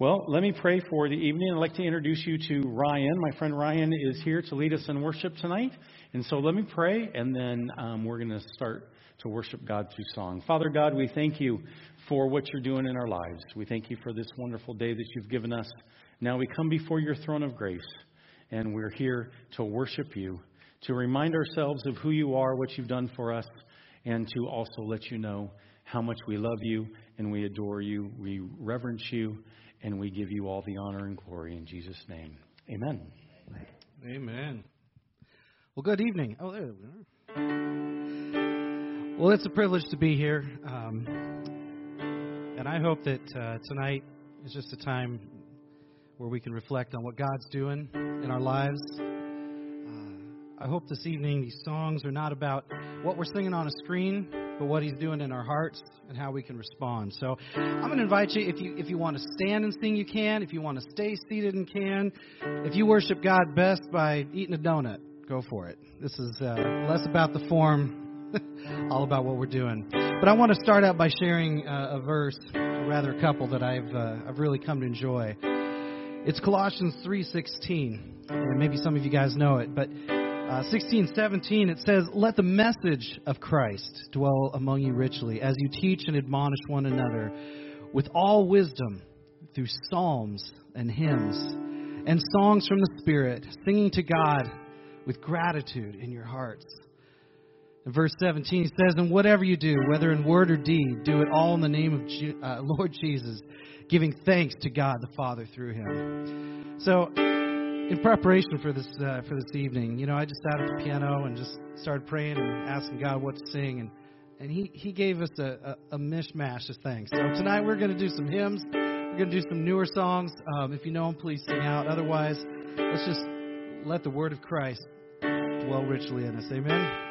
Well, let me pray for the evening. I'd like to introduce you to Ryan. My friend Ryan is here to lead us in worship tonight. And so let me pray, and then um, we're going to start to worship God through song. Father God, we thank you for what you're doing in our lives. We thank you for this wonderful day that you've given us. Now we come before your throne of grace, and we're here to worship you, to remind ourselves of who you are, what you've done for us, and to also let you know how much we love you and we adore you. We reverence you, and we give you all the honor and glory in Jesus' name. Amen. Amen. Well, good evening. Oh, there we are. Well, it's a privilege to be here. Um, and I hope that uh, tonight is just a time where we can reflect on what God's doing in our lives. Uh, I hope this evening these songs are not about what we're singing on a screen, but what He's doing in our hearts and how we can respond. So I'm going to invite you if you if you want to stand and sing, you can. If you want to stay seated, and can. If you worship God best by eating a donut, go for it. This is uh, less about the form, all about what we're doing. But I want to start out by sharing uh, a verse, or rather a couple that I've uh, I've really come to enjoy. It's Colossians 3:16, and maybe some of you guys know it, but uh, 16, 17, it says, Let the message of Christ dwell among you richly as you teach and admonish one another with all wisdom through psalms and hymns and songs from the Spirit, singing to God with gratitude in your hearts. In verse 17, he says, And whatever you do, whether in word or deed, do it all in the name of Je- uh, Lord Jesus, giving thanks to God the Father through him. So, in preparation for this uh, for this evening, you know, I just sat at the piano and just started praying and asking God what to sing, and and he he gave us a, a, a mishmash of things. So tonight we're going to do some hymns, we're going to do some newer songs. Um, if you know them, please sing out. Otherwise, let's just let the word of Christ dwell richly in us. Amen.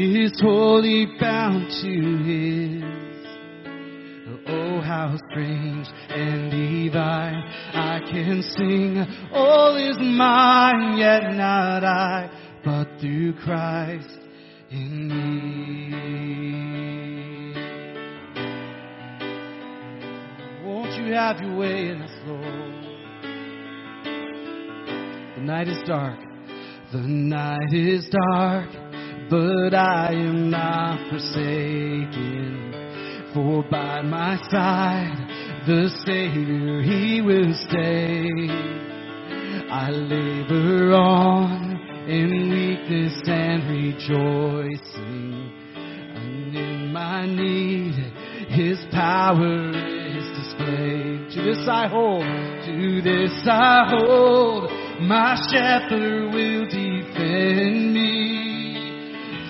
is wholly bound to His. Oh, how strange and divine I can sing. All is mine, yet not I, but through Christ in me. Won't you have your way in us, Lord? The night is dark, the night is dark, but I am not forsaken. For by my side, the Savior, He will stay. I labor on in weakness and rejoicing. And in my need, His power is displayed. To this I hold, to this I hold. My shepherd will defend me.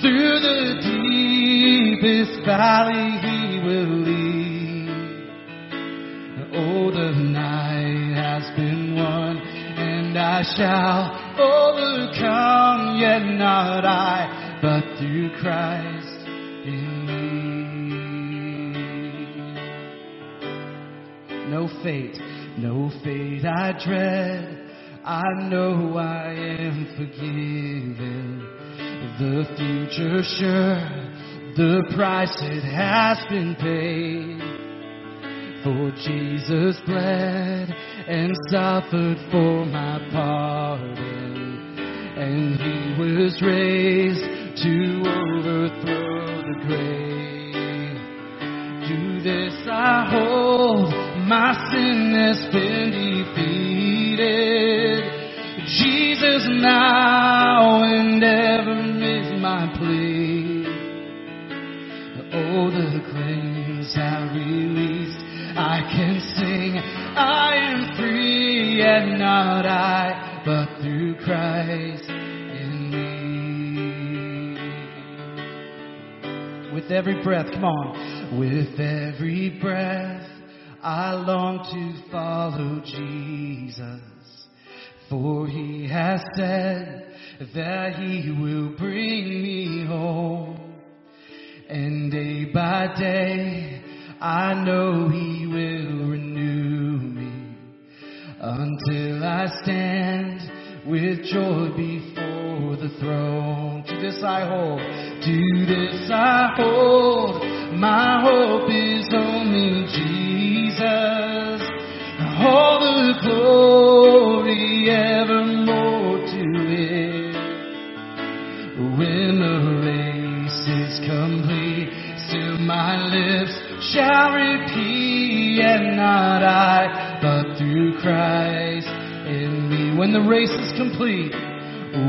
Through the deepest valley he will lead. Oh, the night has been won, and I shall overcome, yet not I, but through Christ in me. No fate, no fate I dread. I know I am forgiven. The future sure, the price it has been paid. For Jesus bled and suffered for my pardon. And he was raised to overthrow the grave. To this I hold, my sin has been defeated. Jesus now and ever is my plea. Oh, the claims are released. I can sing, I am free, and not I, but through Christ in me. With every breath, come on. With every breath, I long to follow Jesus. For he has said that he will bring me home. And day by day, I know he will renew me until I stand with joy before the throne. To this I hold, to this I hold. My hope is only When the race is complete,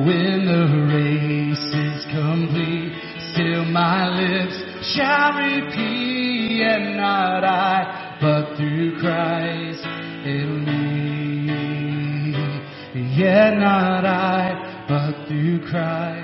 when the race is complete, still my lips shall repeat, and not I, but through Christ in me. Yet not I, but through Christ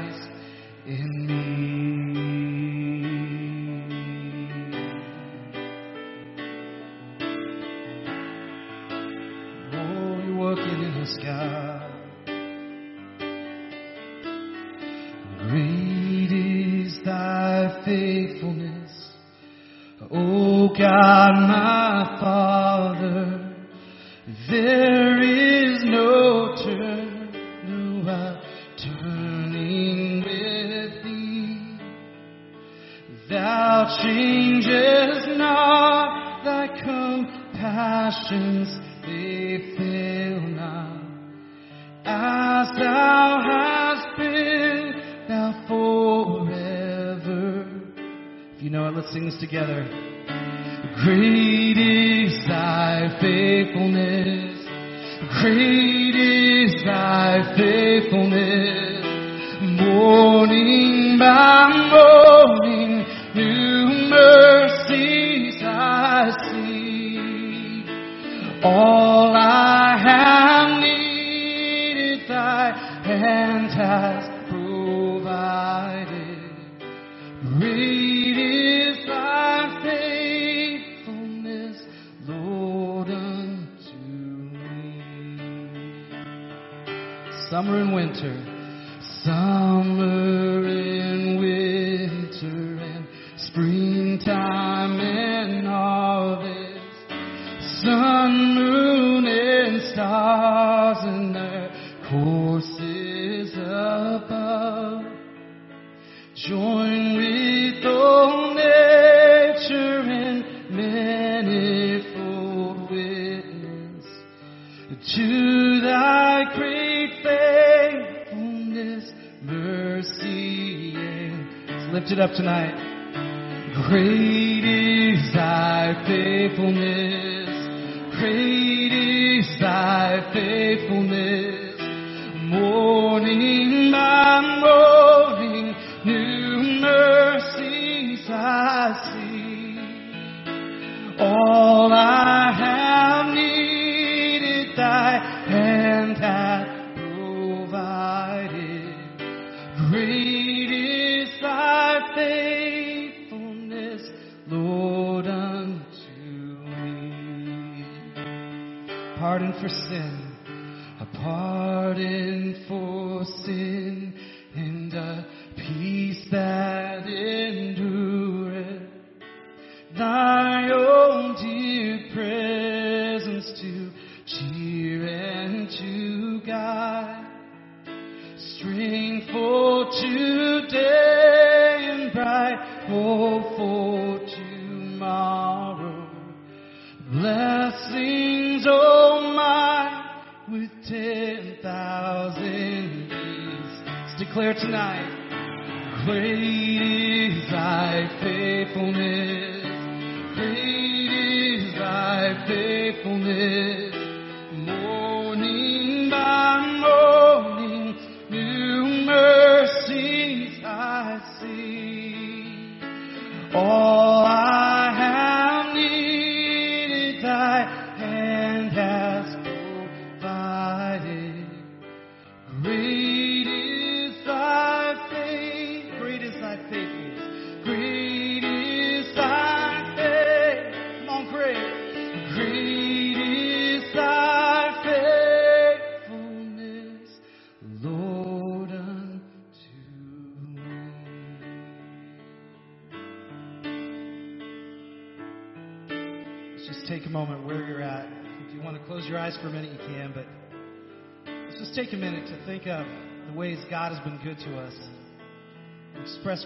All I have needed, thy hand hath provided. Great is thy faithfulness, Lord, unto me. Pardon for sin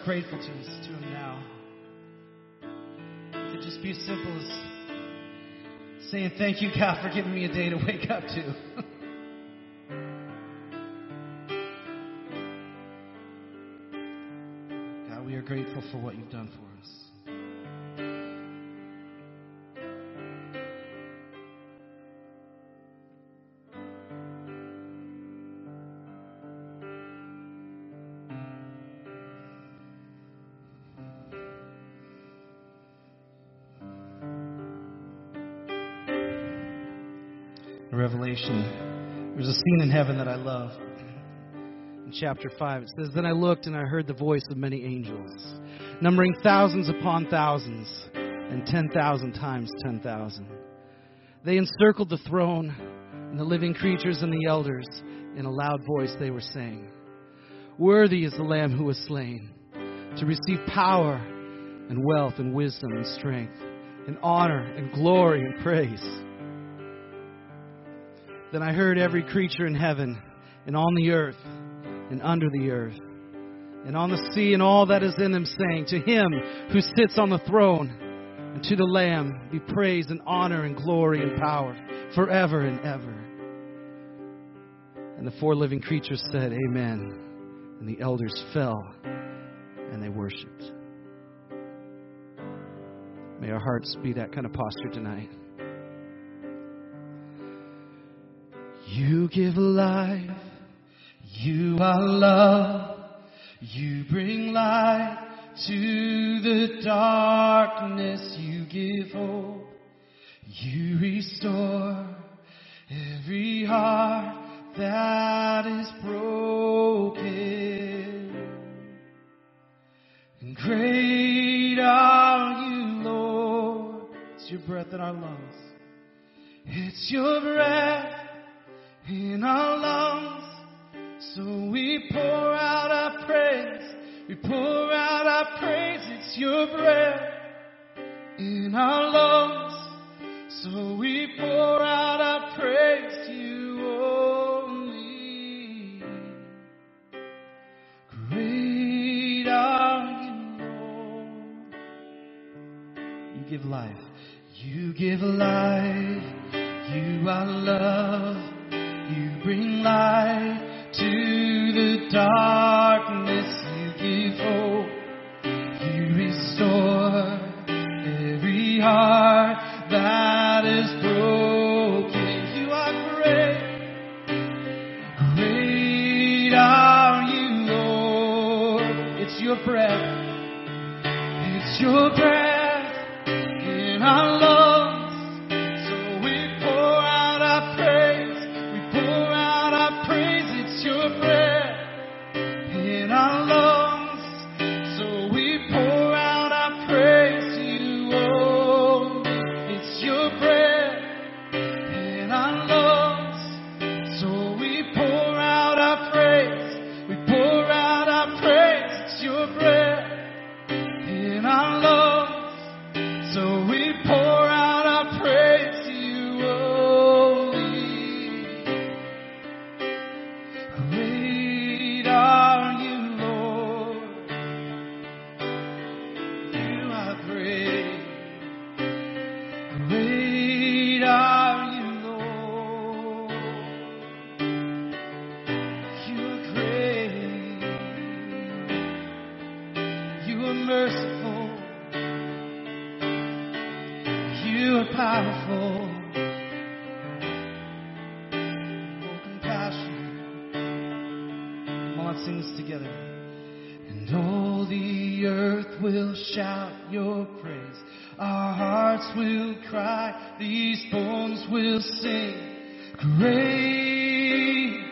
grateful to, us, to Him now. To just be as simple as saying, Thank you, God, for giving me a day to wake up to. heaven that I love. In chapter 5, it says, Then I looked and I heard the voice of many angels, numbering thousands upon thousands and 10,000 times 10,000. They encircled the throne and the living creatures and the elders. In a loud voice, they were saying, Worthy is the Lamb who was slain to receive power and wealth and wisdom and strength and honor and glory and praise. Then I heard every creature in heaven and on the earth and under the earth and on the sea and all that is in them, saying, To him who sits on the throne and to the Lamb be praise and honor and glory and power forever and ever. And the four living creatures said, Amen. And the elders fell and they worshiped. May our hearts be that kind of posture tonight. You give life, you are love. You bring light to the darkness. You give hope. You restore every heart that is broken. And great are you, Lord. It's your breath in our lungs. It's your breath in our lungs. So we pour out our praise. We pour out our praise. It's your breath in our lungs. So we pour out our praise to you only. Great are you, Lord. You give life. You give life. You are love. You bring light to the darkness. You give hope. You restore every heart that is broken. You are great. Great are you, Lord. It's your breath. It's your breath bones will sing. Great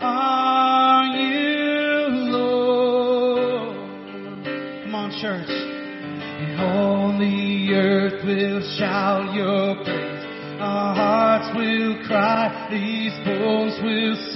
are you, Lord. Come on, church. And all the earth will shout your praise. Our hearts will cry. These bones will sing.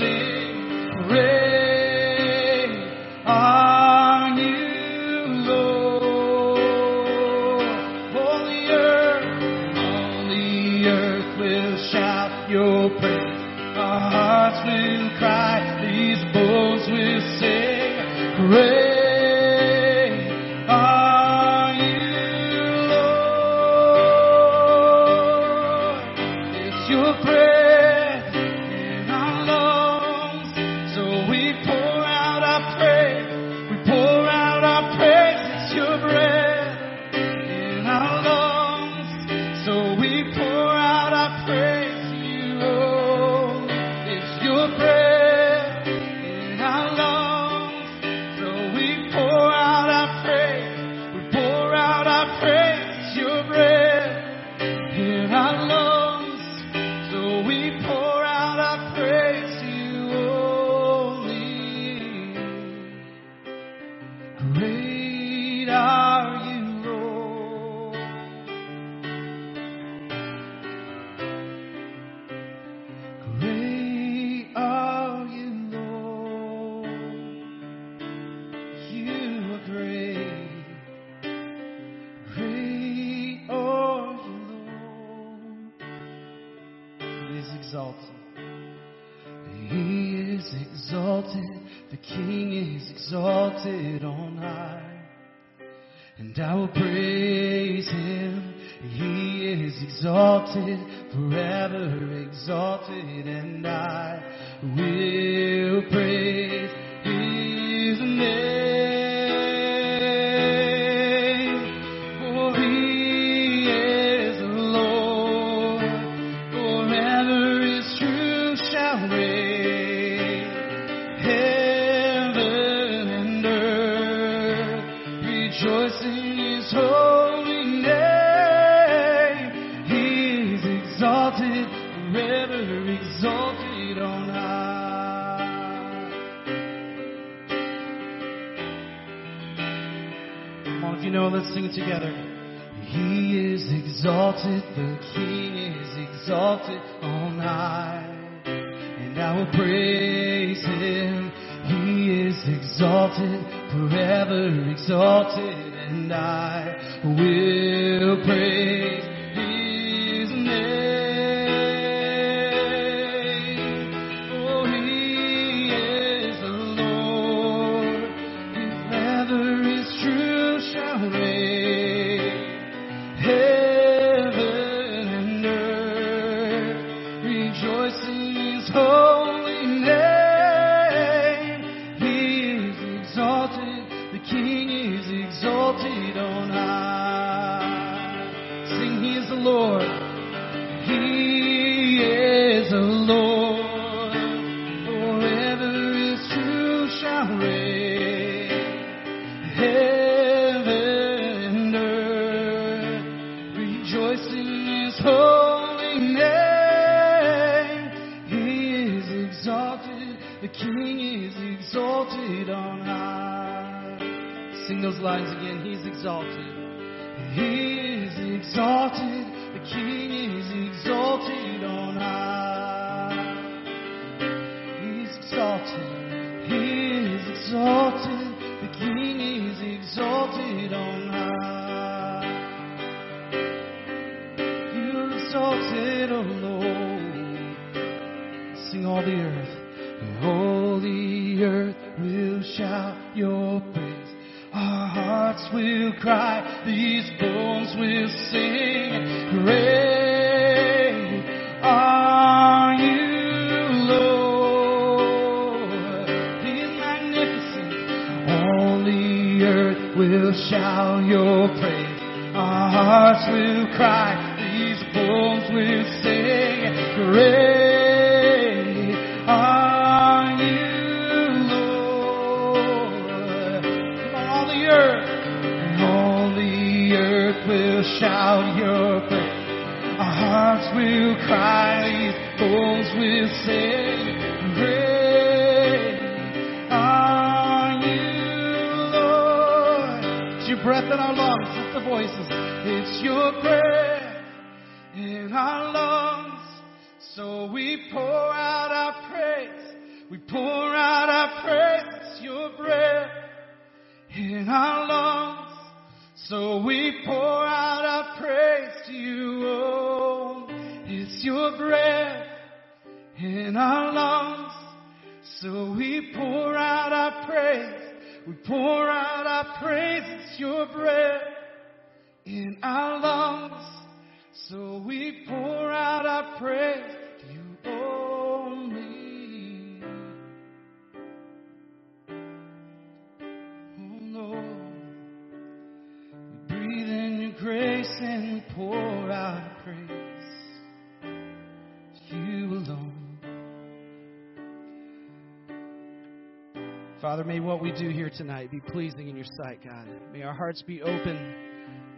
we do here tonight be pleasing in your sight, God. May our hearts be open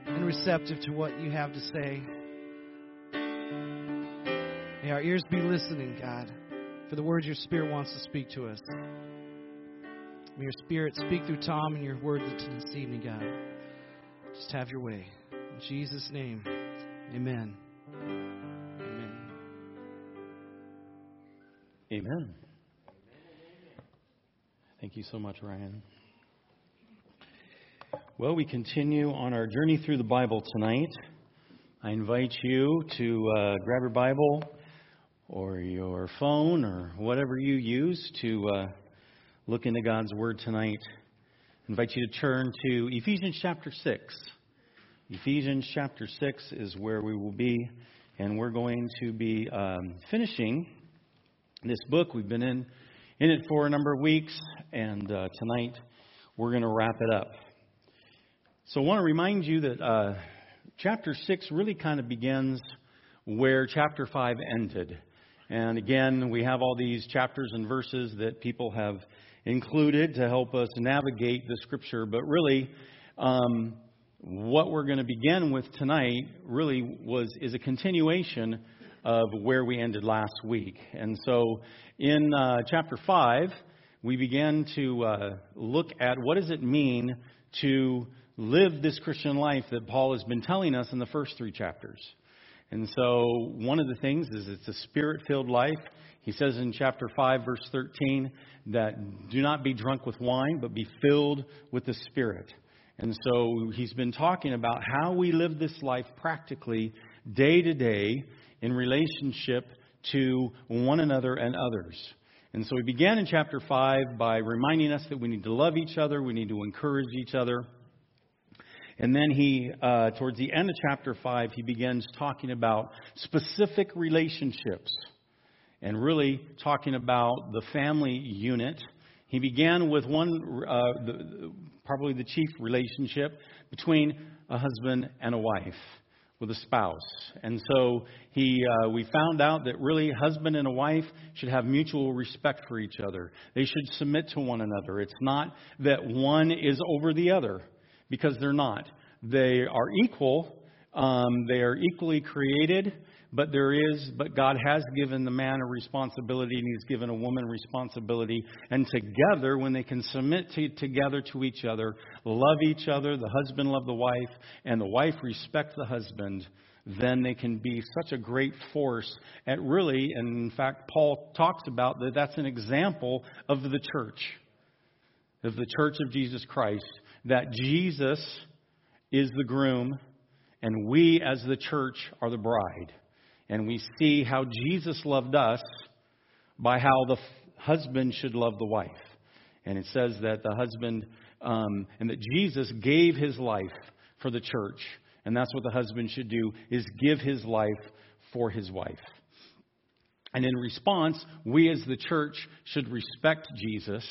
and receptive to what you have to say. May our ears be listening, God, for the words your Spirit wants to speak to us. May your Spirit speak through Tom and your word this evening, God. Just have your way. In Jesus' name, amen. Amen. Amen. Thank you so much, Ryan. Well, we continue on our journey through the Bible tonight. I invite you to uh, grab your Bible or your phone or whatever you use to uh, look into God's Word tonight. I invite you to turn to Ephesians chapter 6. Ephesians chapter 6 is where we will be, and we're going to be um, finishing this book we've been in in it for a number of weeks, and uh, tonight we're going to wrap it up. So I want to remind you that uh, chapter 6 really kind of begins where chapter 5 ended. And again, we have all these chapters and verses that people have included to help us navigate the scripture. But really, um, what we're going to begin with tonight really was is a continuation of where we ended last week. And so, in uh, chapter five, we began to uh, look at what does it mean to live this Christian life that Paul has been telling us in the first three chapters. And so, one of the things is it's a spirit filled life. He says in chapter 5, verse 13, that do not be drunk with wine, but be filled with the Spirit. And so, he's been talking about how we live this life practically, day to day, in relationship to one another and others. And so, he began in chapter 5 by reminding us that we need to love each other, we need to encourage each other. And then he, uh, towards the end of chapter 5, he begins talking about specific relationships and really talking about the family unit. He began with one, uh, the, probably the chief relationship between a husband and a wife, with a spouse. And so he, uh, we found out that really husband and a wife should have mutual respect for each other. They should submit to one another. It's not that one is over the other because they're not. They are equal. Um, they are equally created, but there is, but God has given the man a responsibility, and He's given a woman responsibility. And together, when they can submit to, together to each other, love each other, the husband love the wife, and the wife respect the husband, then they can be such a great force at really, and in fact, Paul talks about that that's an example of the church, of the church of Jesus Christ that Jesus is the groom and we as the church are the bride. And we see how Jesus loved us by how the husband should love the wife. And it says that the husband, um, and that Jesus gave his life for the church. And that's what the husband should do, is give his life for his wife. And in response, we as the church should respect Jesus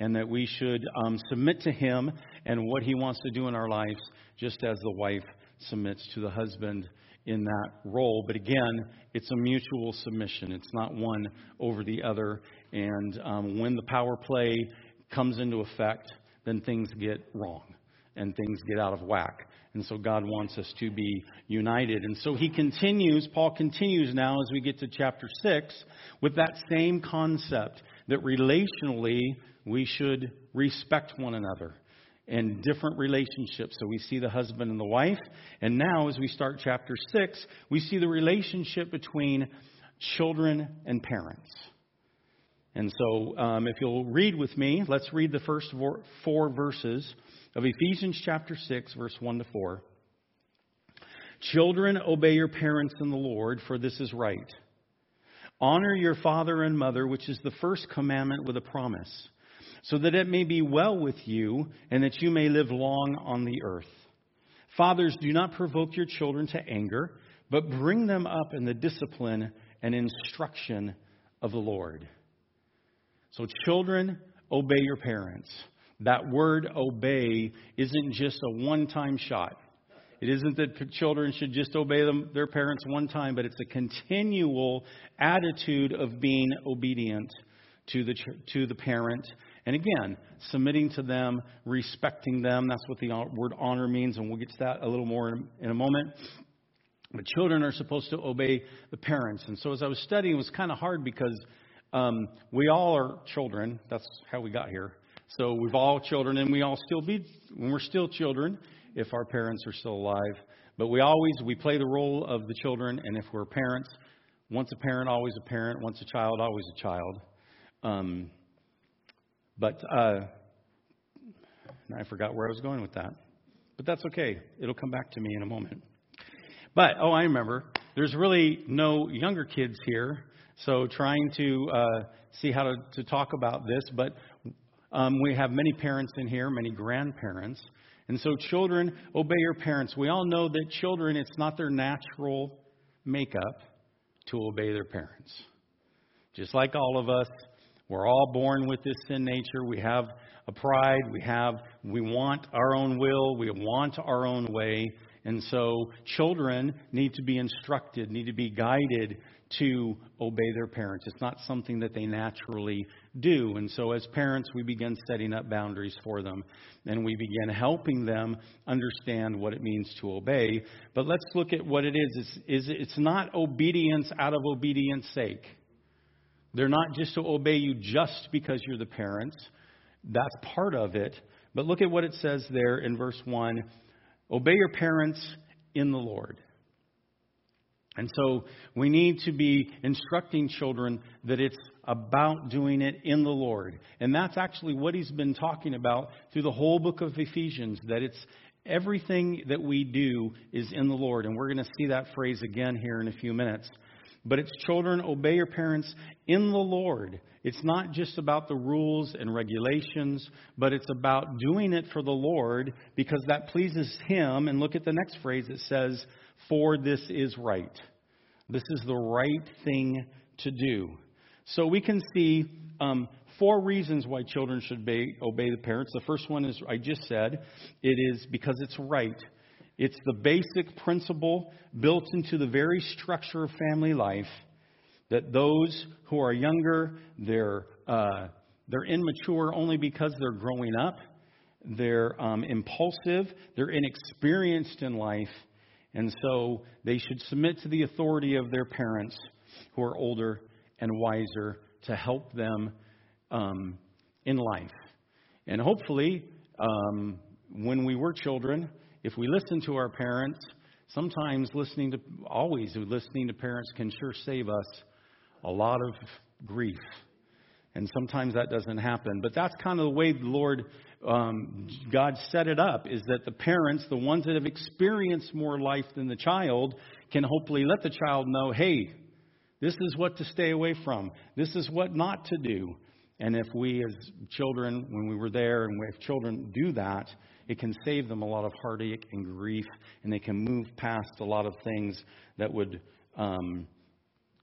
and that we should um, submit to him and what he wants to do in our lives, just as the wife submits to the husband in that role. But again, it's a mutual submission. It's not one over the other. And um, when the power play comes into effect, then things get wrong and things get out of whack. And so God wants us to be united. And so he continues, Paul continues now as we get to chapter 6 with that same concept that relationally we should respect one another and different relationships. So we see the husband and the wife. And now, as we start chapter 6, we see the relationship between children and parents. And so, um, if you'll read with me, let's read the first four verses of Ephesians chapter 6, verse 1 to 4. Children, obey your parents in the Lord, for this is right. Honor your father and mother, which is the first commandment with a promise so that it may be well with you and that you may live long on the earth. Fathers, do not provoke your children to anger, but bring them up in the discipline and instruction of the Lord. So, children, obey your parents. That word obey isn't just a one time shot. It isn't that children should just obey them, their parents one time, but it's a continual attitude of being obedient to the, to the parent and again, submitting to them, respecting them. That's what the word honor means, and we'll get to that a little more in a moment. But children are supposed to obey the parents. And so as I was studying, it was kind of hard because um, we all are children. That's how we got here. So we've all children, and we all still be when we're still children if our parents are still alive. But we always we play the role of the children, and if we're parents, once a parent, always a parent. Once a child, always a child. Um, but uh, I forgot where I was going with that. But that's okay. It'll come back to me in a moment. But, oh, I remember. There's really no younger kids here. So trying to uh, see how to, to talk about this, but um, we have many parents in here, many grandparents. And so, children, obey your parents. We all know that children, it's not their natural makeup to obey their parents. Just like all of us, we're all born with this sin nature. We have a pride. We have, we want our own will. We want our own way. And so children need to be instructed, need to be guided to obey their parents. It's not something that they naturally do. And so as parents, we begin setting up boundaries for them and we begin helping them understand what it means to obey. But let's look at what it is. It's, it's not obedience out of obedience sake. They're not just to obey you just because you're the parents. That's part of it. But look at what it says there in verse 1 Obey your parents in the Lord. And so we need to be instructing children that it's about doing it in the Lord. And that's actually what he's been talking about through the whole book of Ephesians, that it's everything that we do is in the Lord. And we're going to see that phrase again here in a few minutes. But it's children, obey your parents in the Lord. It's not just about the rules and regulations, but it's about doing it for the Lord because that pleases Him. And look at the next phrase it says, For this is right. This is the right thing to do. So we can see um, four reasons why children should obey, obey the parents. The first one is I just said it is because it's right. It's the basic principle built into the very structure of family life that those who are younger, they're, uh, they're immature only because they're growing up, they're um, impulsive, they're inexperienced in life, and so they should submit to the authority of their parents who are older and wiser to help them um, in life. And hopefully, um, when we were children, if we listen to our parents, sometimes listening to, always listening to parents can sure save us a lot of grief. And sometimes that doesn't happen. But that's kind of the way the Lord, um, God set it up, is that the parents, the ones that have experienced more life than the child, can hopefully let the child know, hey, this is what to stay away from. This is what not to do. And if we as children, when we were there, and if children do that, it can save them a lot of heartache and grief, and they can move past a lot of things that would um,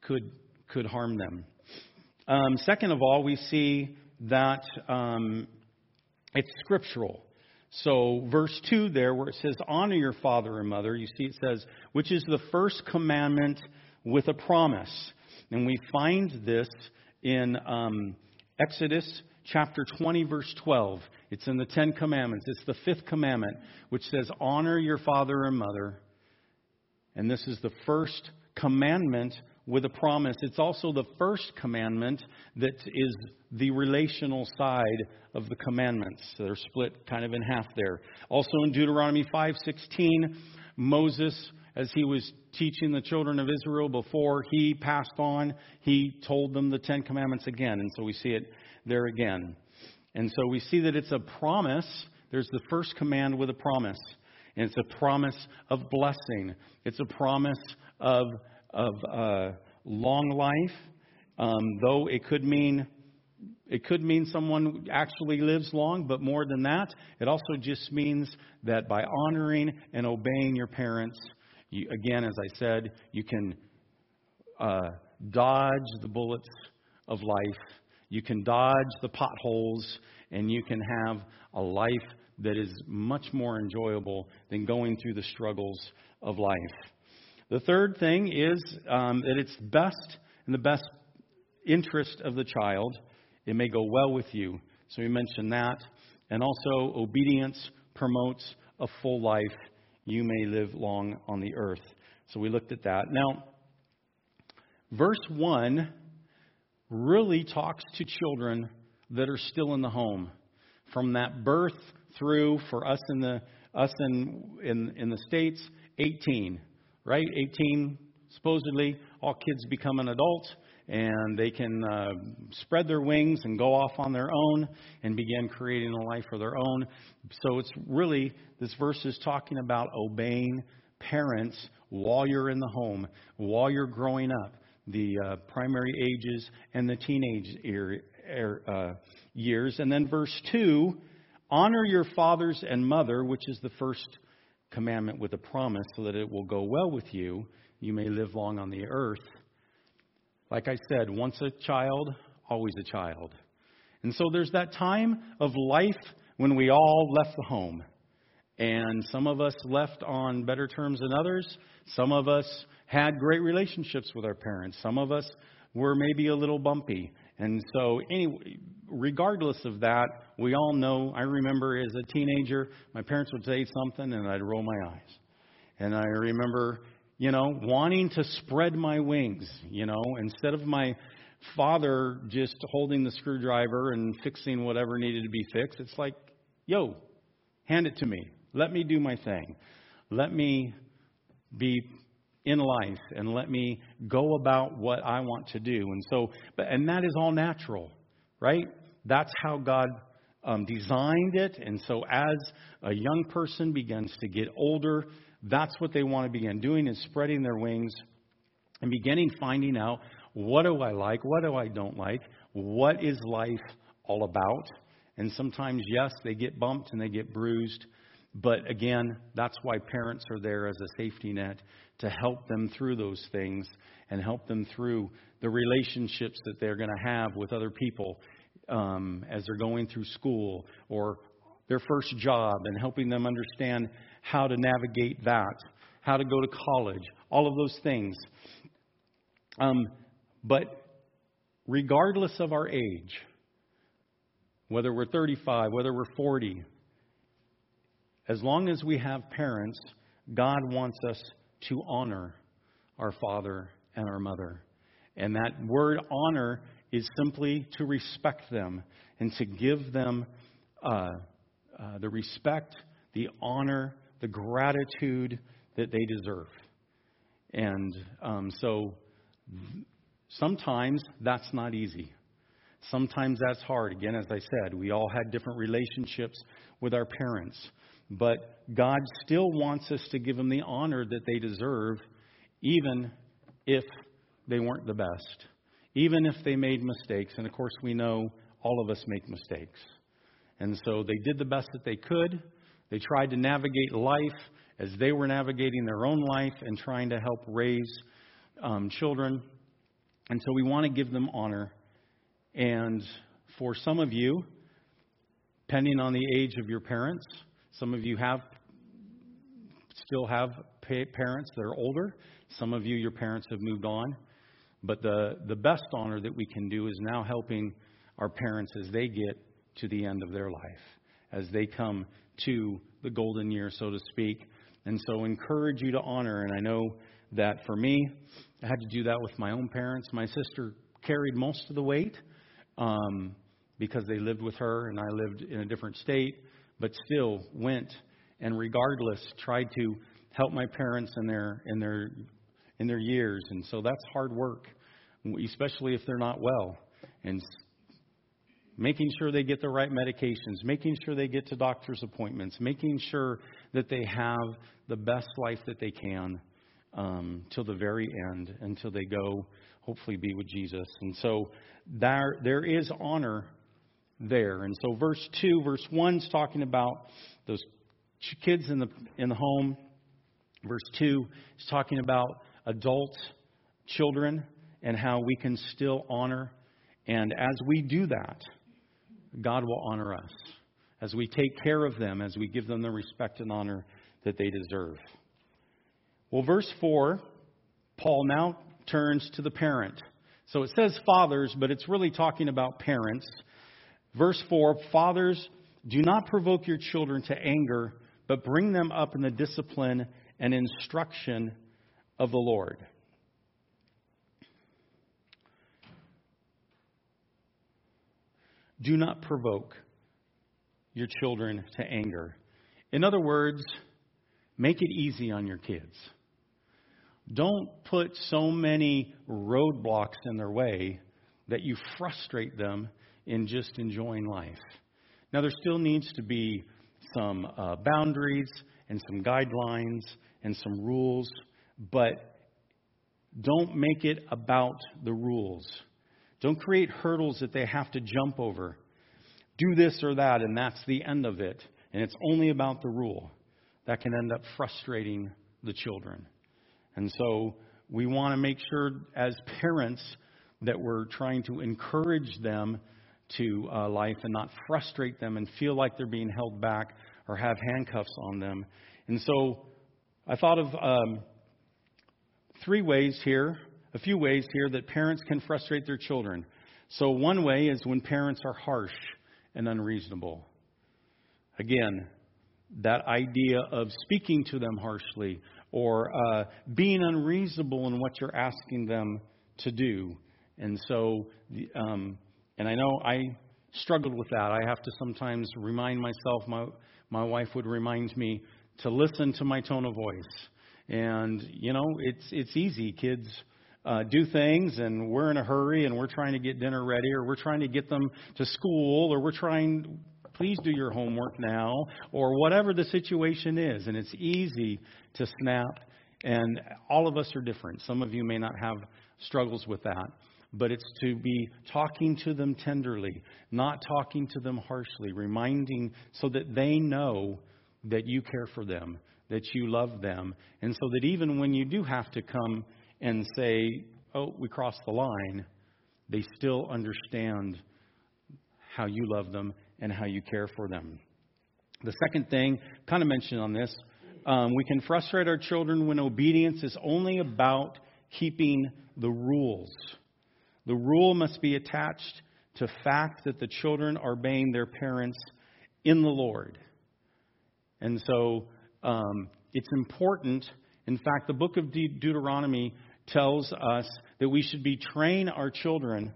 could could harm them. Um, second of all, we see that um, it's scriptural. So, verse 2 there, where it says, Honor your father and mother, you see it says, which is the first commandment with a promise. And we find this in um, Exodus chapter 20, verse 12. It's in the Ten Commandments. It's the fifth commandment, which says, Honor your father and mother. And this is the first commandment with a promise. It's also the first commandment that is the relational side of the commandments. They're split kind of in half there. Also in Deuteronomy 5:16, Moses as he was teaching the children of Israel before he passed on, he told them the 10 commandments again, and so we see it there again. And so we see that it's a promise. There's the first command with a promise. And it's a promise of blessing. It's a promise of of uh, long life, um, though it could mean it could mean someone actually lives long, but more than that, it also just means that by honoring and obeying your parents, you, again, as I said, you can uh, dodge the bullets of life, you can dodge the potholes, and you can have a life that is much more enjoyable than going through the struggles of life. The third thing is um, that it's best in the best interest of the child. It may go well with you. So we mentioned that. And also, obedience promotes a full life. You may live long on the earth. So we looked at that. Now, verse 1 really talks to children that are still in the home. From that birth through, for us in the, us in, in, in the States, 18 right? 18, supposedly, all kids become an adult and they can uh, spread their wings and go off on their own and begin creating a life of their own. So it's really, this verse is talking about obeying parents while you're in the home, while you're growing up. The uh, primary ages and the teenage er, er, uh, years. And then verse 2 honor your fathers and mother, which is the first commandment with a promise, so that it will go well with you. You may live long on the earth. Like I said, once a child, always a child. And so there's that time of life when we all left the home. And some of us left on better terms than others. Some of us had great relationships with our parents. Some of us were maybe a little bumpy. And so, anyway, regardless of that, we all know. I remember as a teenager, my parents would say something and I'd roll my eyes. And I remember, you know, wanting to spread my wings, you know, instead of my father just holding the screwdriver and fixing whatever needed to be fixed. It's like, yo, hand it to me. Let me do my thing. Let me be in life and let me go about what I want to do. And so, but, and that is all natural, right? That's how God um, designed it. And so, as a young person begins to get older, that's what they want to begin doing is spreading their wings and beginning finding out what do I like, what do I don't like, what is life all about. And sometimes, yes, they get bumped and they get bruised. But again, that's why parents are there as a safety net to help them through those things and help them through the relationships that they're going to have with other people um, as they're going through school or their first job and helping them understand how to navigate that, how to go to college, all of those things. Um, but regardless of our age, whether we're 35, whether we're 40, as long as we have parents, God wants us to honor our father and our mother. And that word honor is simply to respect them and to give them uh, uh, the respect, the honor, the gratitude that they deserve. And um, so sometimes that's not easy. Sometimes that's hard. Again, as I said, we all had different relationships with our parents. But God still wants us to give them the honor that they deserve, even if they weren't the best, even if they made mistakes. And of course, we know all of us make mistakes. And so they did the best that they could. They tried to navigate life as they were navigating their own life and trying to help raise um, children. And so we want to give them honor. And for some of you, depending on the age of your parents, some of you have still have parents that are older. Some of you, your parents have moved on. But the, the best honor that we can do is now helping our parents as they get to the end of their life, as they come to the golden year, so to speak. And so encourage you to honor. And I know that for me, I had to do that with my own parents. My sister carried most of the weight um, because they lived with her and I lived in a different state but still went and regardless tried to help my parents in their in their in their years. And so that's hard work especially if they're not well. And making sure they get the right medications making sure they get to doctor's appointments making sure that they have the best life that they can um, till the very end until they go hopefully be with jesus. And so there there is honor there. And so verse 2, verse 1 is talking about those kids in the in the home. Verse 2 is talking about adult children and how we can still honor. And as we do that, God will honor us. As we take care of them, as we give them the respect and honor that they deserve. Well, verse 4, Paul now turns to the parent. So it says fathers, but it's really talking about parents. Verse 4 Fathers, do not provoke your children to anger, but bring them up in the discipline and instruction of the Lord. Do not provoke your children to anger. In other words, make it easy on your kids. Don't put so many roadblocks in their way that you frustrate them in just enjoying life. Now, there still needs to be some uh, boundaries and some guidelines and some rules, but don't make it about the rules. Don't create hurdles that they have to jump over. Do this or that, and that's the end of it. And it's only about the rule. That can end up frustrating the children. And so we want to make sure, as parents, that we're trying to encourage them to uh, life and not frustrate them and feel like they're being held back or have handcuffs on them. And so I thought of um, three ways here, a few ways here that parents can frustrate their children. So, one way is when parents are harsh and unreasonable. Again, that idea of speaking to them harshly or uh, being unreasonable in what you're asking them to do. And so, um, and I know I struggled with that. I have to sometimes remind myself, my, my wife would remind me to listen to my tone of voice. And, you know, it's, it's easy. Kids uh, do things and we're in a hurry and we're trying to get dinner ready or we're trying to get them to school or we're trying, please do your homework now or whatever the situation is. And it's easy to snap. And all of us are different. Some of you may not have struggles with that but it's to be talking to them tenderly, not talking to them harshly, reminding so that they know that you care for them, that you love them, and so that even when you do have to come and say, oh, we crossed the line, they still understand how you love them and how you care for them. The second thing, kind of mentioned on this, um, we can frustrate our children when obedience is only about keeping the rules. The rule must be attached to fact that the children are obeying their parents in the Lord. And so um, it's important. In fact, the book of De- Deuteronomy tells us that we should be train our children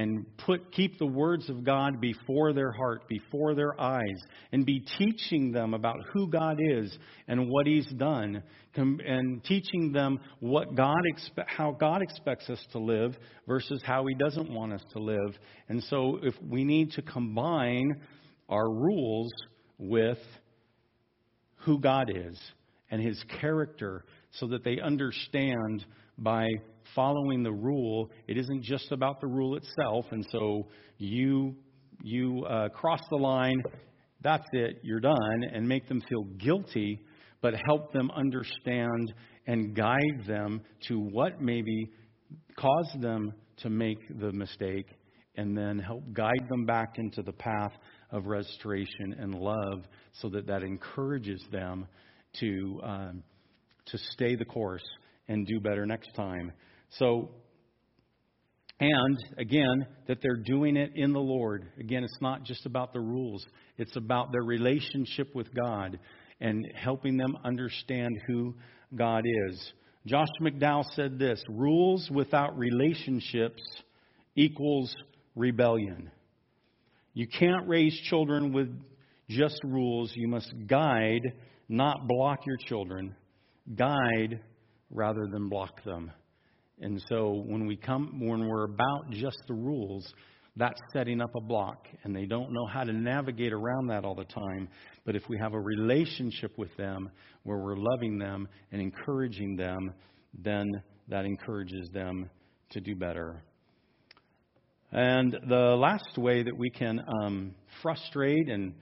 and put keep the words of God before their heart, before their eyes, and be teaching them about who God is and what He's done, and teaching them what God expe- how God expects us to live versus how He doesn't want us to live. And so, if we need to combine our rules with who God is and His character, so that they understand by following the rule, it isn't just about the rule itself. And so you you uh, cross the line, that's it, you're done, and make them feel guilty, but help them understand and guide them to what maybe caused them to make the mistake, and then help guide them back into the path of restoration and love, so that that encourages them to um, to stay the course and do better next time. So, and again, that they're doing it in the Lord. Again, it's not just about the rules, it's about their relationship with God and helping them understand who God is. Josh McDowell said this rules without relationships equals rebellion. You can't raise children with just rules. You must guide, not block your children. Guide rather than block them. And so when we come when we're about just the rules, that's setting up a block and they don't know how to navigate around that all the time. But if we have a relationship with them where we're loving them and encouraging them, then that encourages them to do better. And the last way that we can um, frustrate and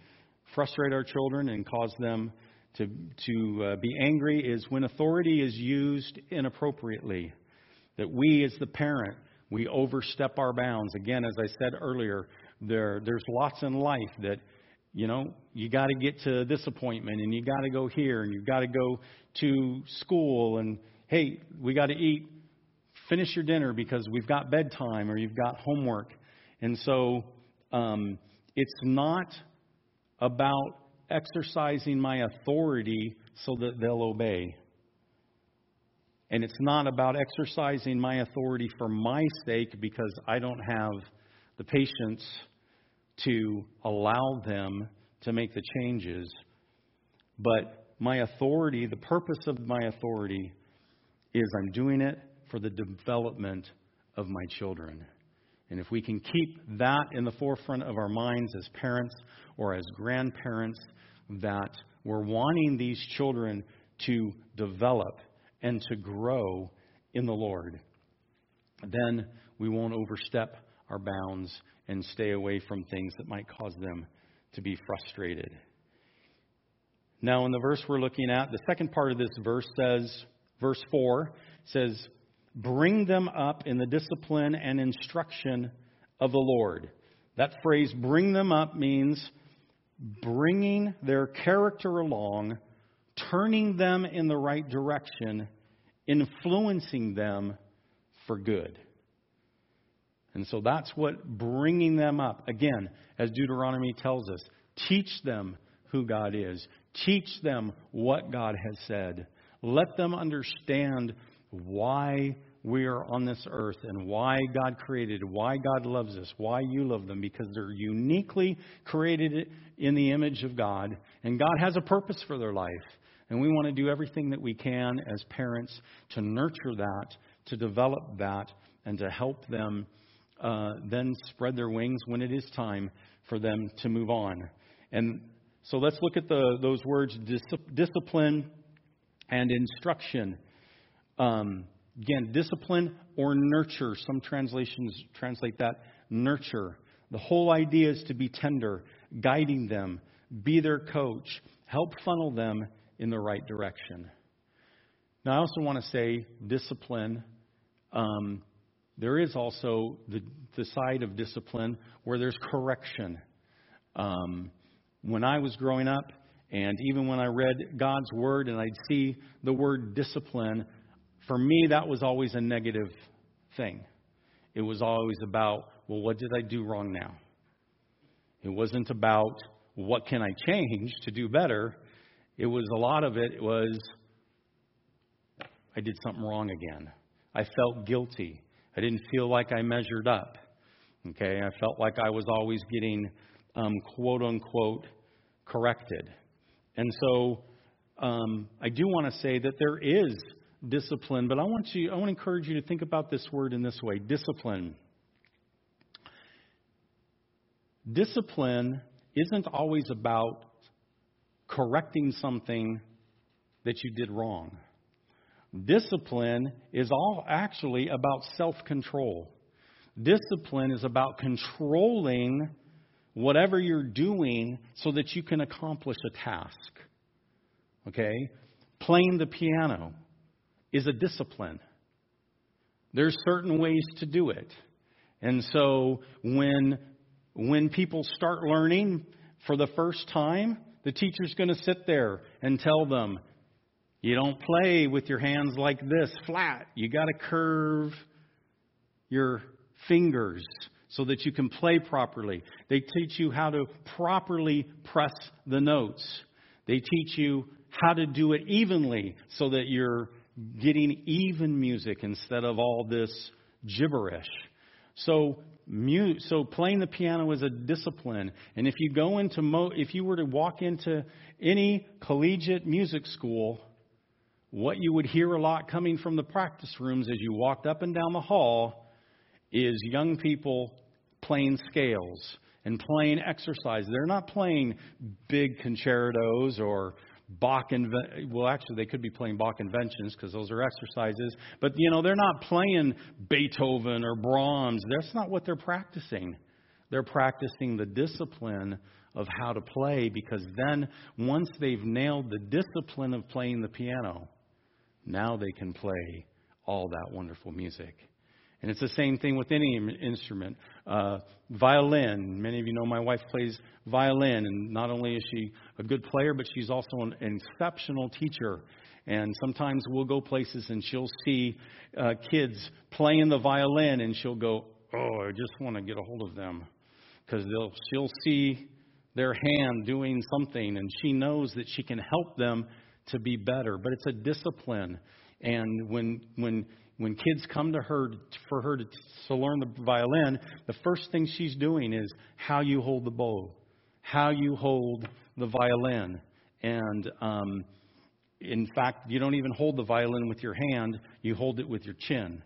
frustrate our children and cause them to, to uh, be angry is when authority is used inappropriately. That we, as the parent, we overstep our bounds. Again, as I said earlier, there, there's lots in life that, you know, you got to get to this appointment and you got to go here and you got to go to school and, hey, we got to eat, finish your dinner because we've got bedtime or you've got homework. And so um, it's not about exercising my authority so that they'll obey. And it's not about exercising my authority for my sake because I don't have the patience to allow them to make the changes. But my authority, the purpose of my authority, is I'm doing it for the development of my children. And if we can keep that in the forefront of our minds as parents or as grandparents, that we're wanting these children to develop and to grow in the Lord, then we won't overstep our bounds and stay away from things that might cause them to be frustrated. Now, in the verse we're looking at, the second part of this verse says, verse 4 says, Bring them up in the discipline and instruction of the Lord. That phrase, bring them up, means bringing their character along, turning them in the right direction, influencing them for good. And so that's what bringing them up. Again, as Deuteronomy tells us, teach them who God is, teach them what God has said. Let them understand why we are on this earth and why God created, why God loves us, why you love them, because they're uniquely created in the image of God, and God has a purpose for their life. And we want to do everything that we can as parents to nurture that, to develop that, and to help them uh, then spread their wings when it is time for them to move on. And so let's look at the, those words dis- discipline and instruction. Um, again, discipline or nurture. Some translations translate that nurture. The whole idea is to be tender, guiding them, be their coach, help funnel them in the right direction. Now, I also want to say discipline. Um, there is also the, the side of discipline where there's correction. Um, when I was growing up, and even when I read God's Word and I'd see the word discipline, for me, that was always a negative thing. It was always about, well, what did I do wrong now? It wasn't about what can I change to do better. It was a lot of it was I did something wrong again. I felt guilty. I didn't feel like I measured up. Okay, I felt like I was always getting um, quote unquote corrected. And so um, I do want to say that there is discipline, but I want you I want to encourage you to think about this word in this way, discipline. Discipline isn't always about correcting something that you did wrong. Discipline is all actually about self control. Discipline is about controlling whatever you're doing so that you can accomplish a task. Okay? Playing the piano is a discipline. There's certain ways to do it. And so when when people start learning for the first time, the teacher's going to sit there and tell them, you don't play with your hands like this, flat. You got to curve your fingers so that you can play properly. They teach you how to properly press the notes. They teach you how to do it evenly so that you're getting even music instead of all this gibberish. So, so playing the piano is a discipline. And if you go into mo- if you were to walk into any collegiate music school, what you would hear a lot coming from the practice rooms as you walked up and down the hall is young people playing scales and playing exercise. They're not playing big concertos or Bach inven- well actually they could be playing Bach inventions because those are exercises but you know they're not playing Beethoven or Brahms that's not what they're practicing they're practicing the discipline of how to play because then once they've nailed the discipline of playing the piano now they can play all that wonderful music. And it's the same thing with any instrument. Uh, violin. Many of you know my wife plays violin, and not only is she a good player, but she's also an, an exceptional teacher. And sometimes we'll go places and she'll see uh, kids playing the violin, and she'll go, "Oh, I just want to get a hold of them," because they'll she'll see their hand doing something, and she knows that she can help them to be better. But it's a discipline. And when when when kids come to her for her to, to learn the violin, the first thing she's doing is how you hold the bow, how you hold the violin, and um, in fact, you don't even hold the violin with your hand; you hold it with your chin.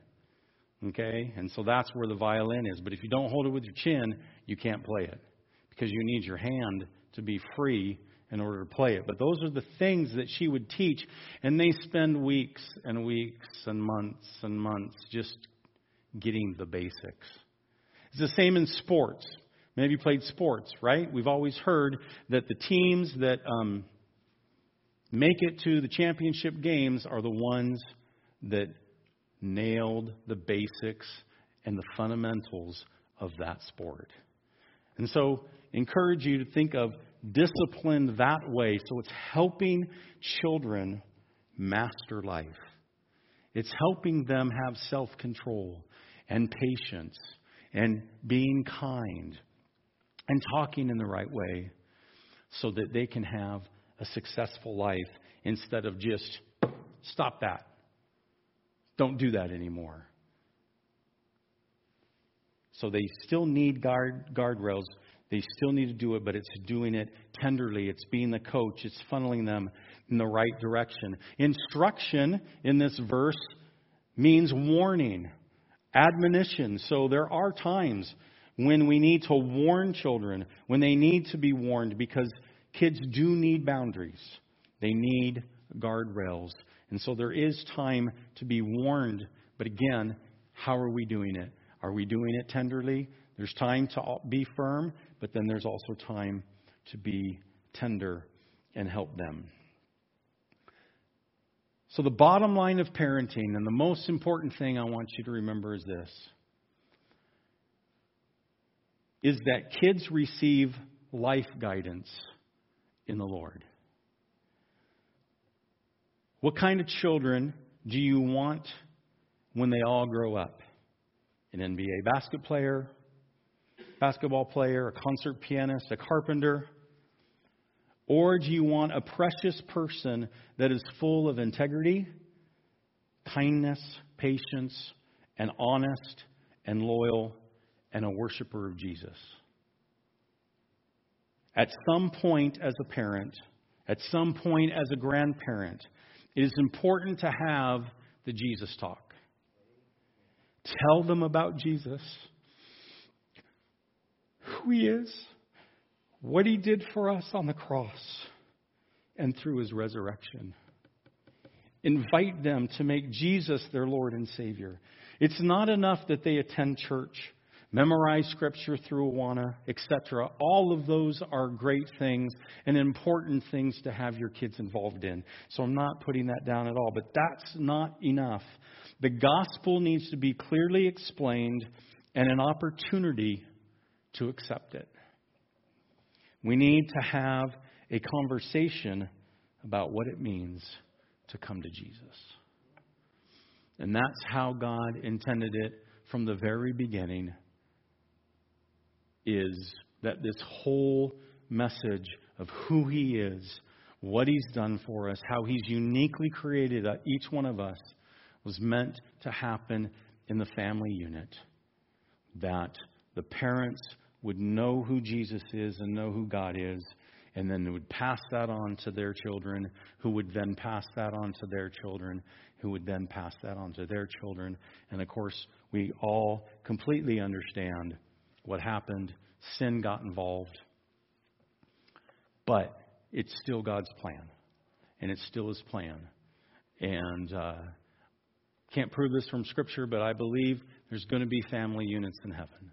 Okay, and so that's where the violin is. But if you don't hold it with your chin, you can't play it because you need your hand to be free in order to play it. But those are the things that she would teach, and they spend weeks and weeks and months and months just getting the basics. It's the same in sports. Maybe you played sports, right? We've always heard that the teams that um, make it to the championship games are the ones that nailed the basics and the fundamentals of that sport. And so, encourage you to think of discipline that way. So, it's helping children master life, it's helping them have self control and patience and being kind and talking in the right way so that they can have a successful life instead of just stop that. Don't do that anymore. So they still need guard guardrails. They still need to do it, but it's doing it tenderly. It's being the coach. It's funneling them in the right direction. Instruction in this verse means warning, admonition. So there are times when we need to warn children, when they need to be warned, because kids do need boundaries. They need guardrails. And so there is time to be warned. But again, how are we doing it? Are we doing it tenderly? There's time to be firm, but then there's also time to be tender and help them. So, the bottom line of parenting, and the most important thing I want you to remember is this is that kids receive life guidance in the Lord. What kind of children do you want when they all grow up? An NBA basket player, basketball player, a concert pianist, a carpenter? Or do you want a precious person that is full of integrity, kindness, patience, and honest and loyal and a worshiper of Jesus. At some point, as a parent, at some point, as a grandparent, it is important to have the Jesus talk. Tell them about Jesus, who he is, what he did for us on the cross, and through his resurrection. Invite them to make Jesus their Lord and Savior. It's not enough that they attend church memorize scripture through Awana, etc. All of those are great things and important things to have your kids involved in. So I'm not putting that down at all, but that's not enough. The gospel needs to be clearly explained and an opportunity to accept it. We need to have a conversation about what it means to come to Jesus. And that's how God intended it from the very beginning is that this whole message of who He is, what He's done for us, how He's uniquely created each one of us, was meant to happen in the family unit. That the parents would know who Jesus is and know who God is, and then would pass that on to their children, who would then pass that on to their children, who would then pass that on to their children. And of course, we all completely understand what happened. Sin got involved. But it's still God's plan. And it's still His plan. And uh, can't prove this from Scripture, but I believe there's going to be family units in heaven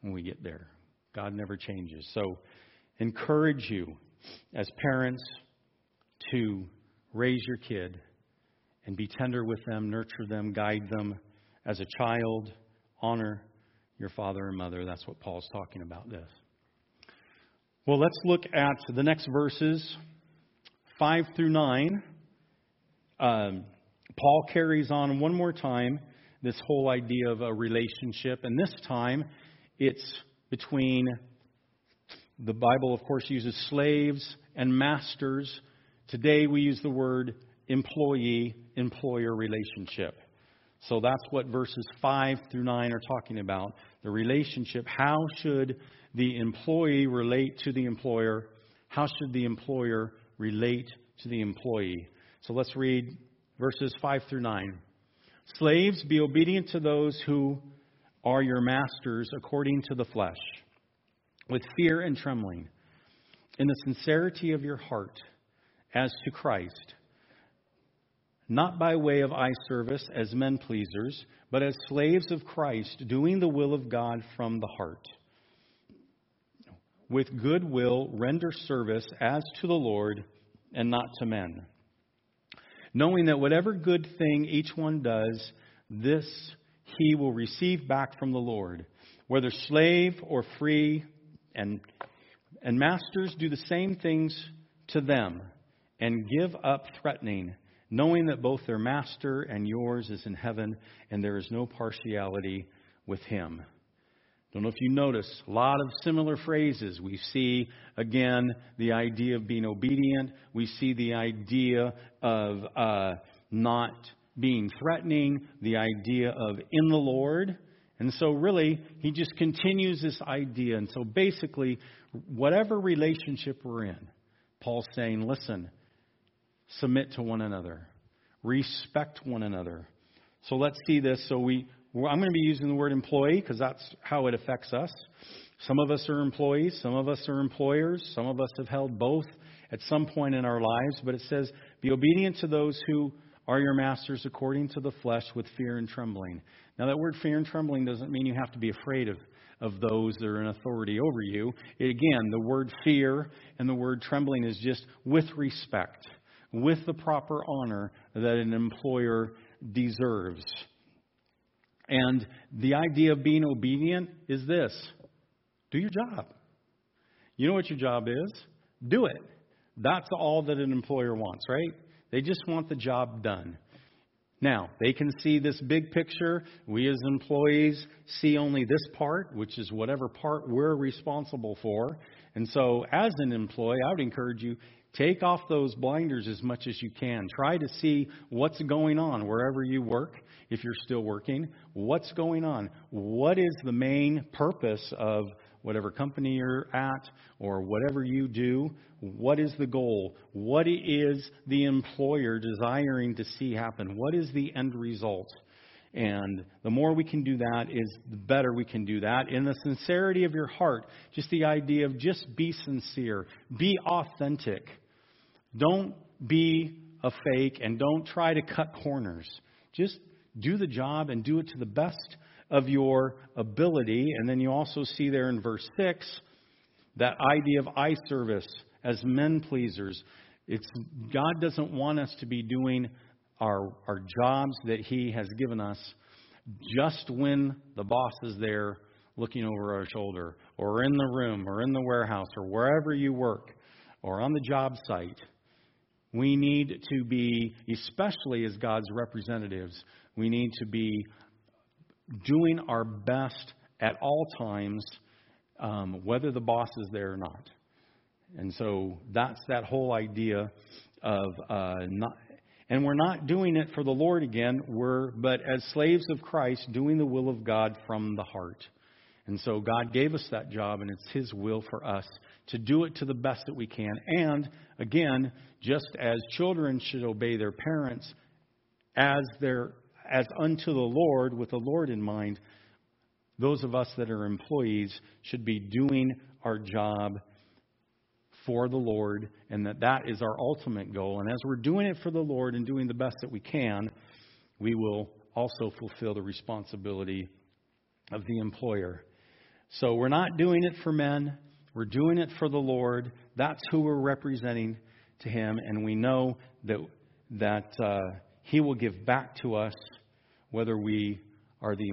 when we get there. God never changes. So, encourage you as parents to raise your kid and be tender with them, nurture them, guide them as a child, honor your father and mother. That's what Paul's talking about this. Well, let's look at the next verses, 5 through 9. Um, Paul carries on one more time this whole idea of a relationship, and this time it's between the Bible, of course, uses slaves and masters. Today we use the word employee employer relationship. So that's what verses 5 through 9 are talking about the relationship. How should the employee relate to the employer? How should the employer relate to the employee? So let's read verses 5 through 9. Slaves, be obedient to those who are your masters according to the flesh, with fear and trembling in the sincerity of your heart as to Christ, not by way of eye service as men pleasers, but as slaves of Christ, doing the will of God from the heart. With good will, render service as to the Lord and not to men. Knowing that whatever good thing each one does, this he will receive back from the Lord, whether slave or free, and, and masters do the same things to them, and give up threatening, knowing that both their master and yours is in heaven, and there is no partiality with him. Don't know if you notice, a lot of similar phrases. We see, again, the idea of being obedient. We see the idea of uh, not being threatening, the idea of in the Lord. And so, really, he just continues this idea. And so, basically, whatever relationship we're in, Paul's saying, listen, submit to one another, respect one another. So, let's see this. So, we, I'm going to be using the word employee because that's how it affects us. Some of us are employees, some of us are employers, some of us have held both at some point in our lives, but it says, Be obedient to those who are your masters according to the flesh with fear and trembling. Now, that word fear and trembling doesn't mean you have to be afraid of, of those that are in authority over you. Again, the word fear and the word trembling is just with respect, with the proper honor that an employer deserves. And the idea of being obedient is this do your job. You know what your job is? Do it. That's all that an employer wants, right? They just want the job done. Now, they can see this big picture. We as employees see only this part, which is whatever part we're responsible for. And so, as an employee, I would encourage you take off those blinders as much as you can. Try to see what's going on wherever you work if you're still working. What's going on? What is the main purpose of whatever company you're at or whatever you do? What is the goal? What is the employer desiring to see happen? What is the end result? And the more we can do that is the better we can do that. In the sincerity of your heart, just the idea of just be sincere, be authentic. Don't be a fake and don't try to cut corners. Just do the job and do it to the best of your ability. And then you also see there in verse 6 that idea of eye service as men pleasers. It's, God doesn't want us to be doing our, our jobs that He has given us just when the boss is there looking over our shoulder, or in the room, or in the warehouse, or wherever you work, or on the job site. We need to be, especially as God's representatives, we need to be doing our best at all times, um, whether the boss is there or not. And so that's that whole idea of uh, not. And we're not doing it for the Lord again, we're, but as slaves of Christ, doing the will of God from the heart. And so God gave us that job, and it's His will for us to do it to the best that we can. And again, just as children should obey their parents as their as unto the Lord, with the Lord in mind, those of us that are employees should be doing our job for the Lord, and that that is our ultimate goal. And as we're doing it for the Lord and doing the best that we can, we will also fulfill the responsibility of the employer. So we're not doing it for men, we're doing it for the Lord. That's who we're representing to Him, and we know that that uh, He will give back to us whether we are the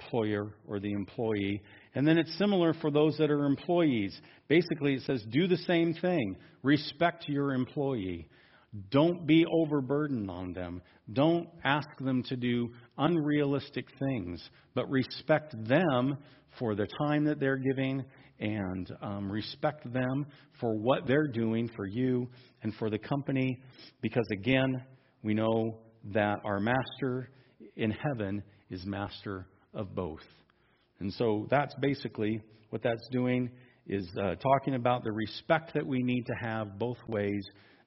employer or the employee. And then it's similar for those that are employees. Basically, it says do the same thing. Respect your employee. Don't be overburdened on them. Don't ask them to do unrealistic things, but respect them for the time that they're giving and um, respect them for what they're doing for you and for the company. Because again, we know that our master in heaven is master of both. And so that's basically what that's doing is uh, talking about the respect that we need to have both ways,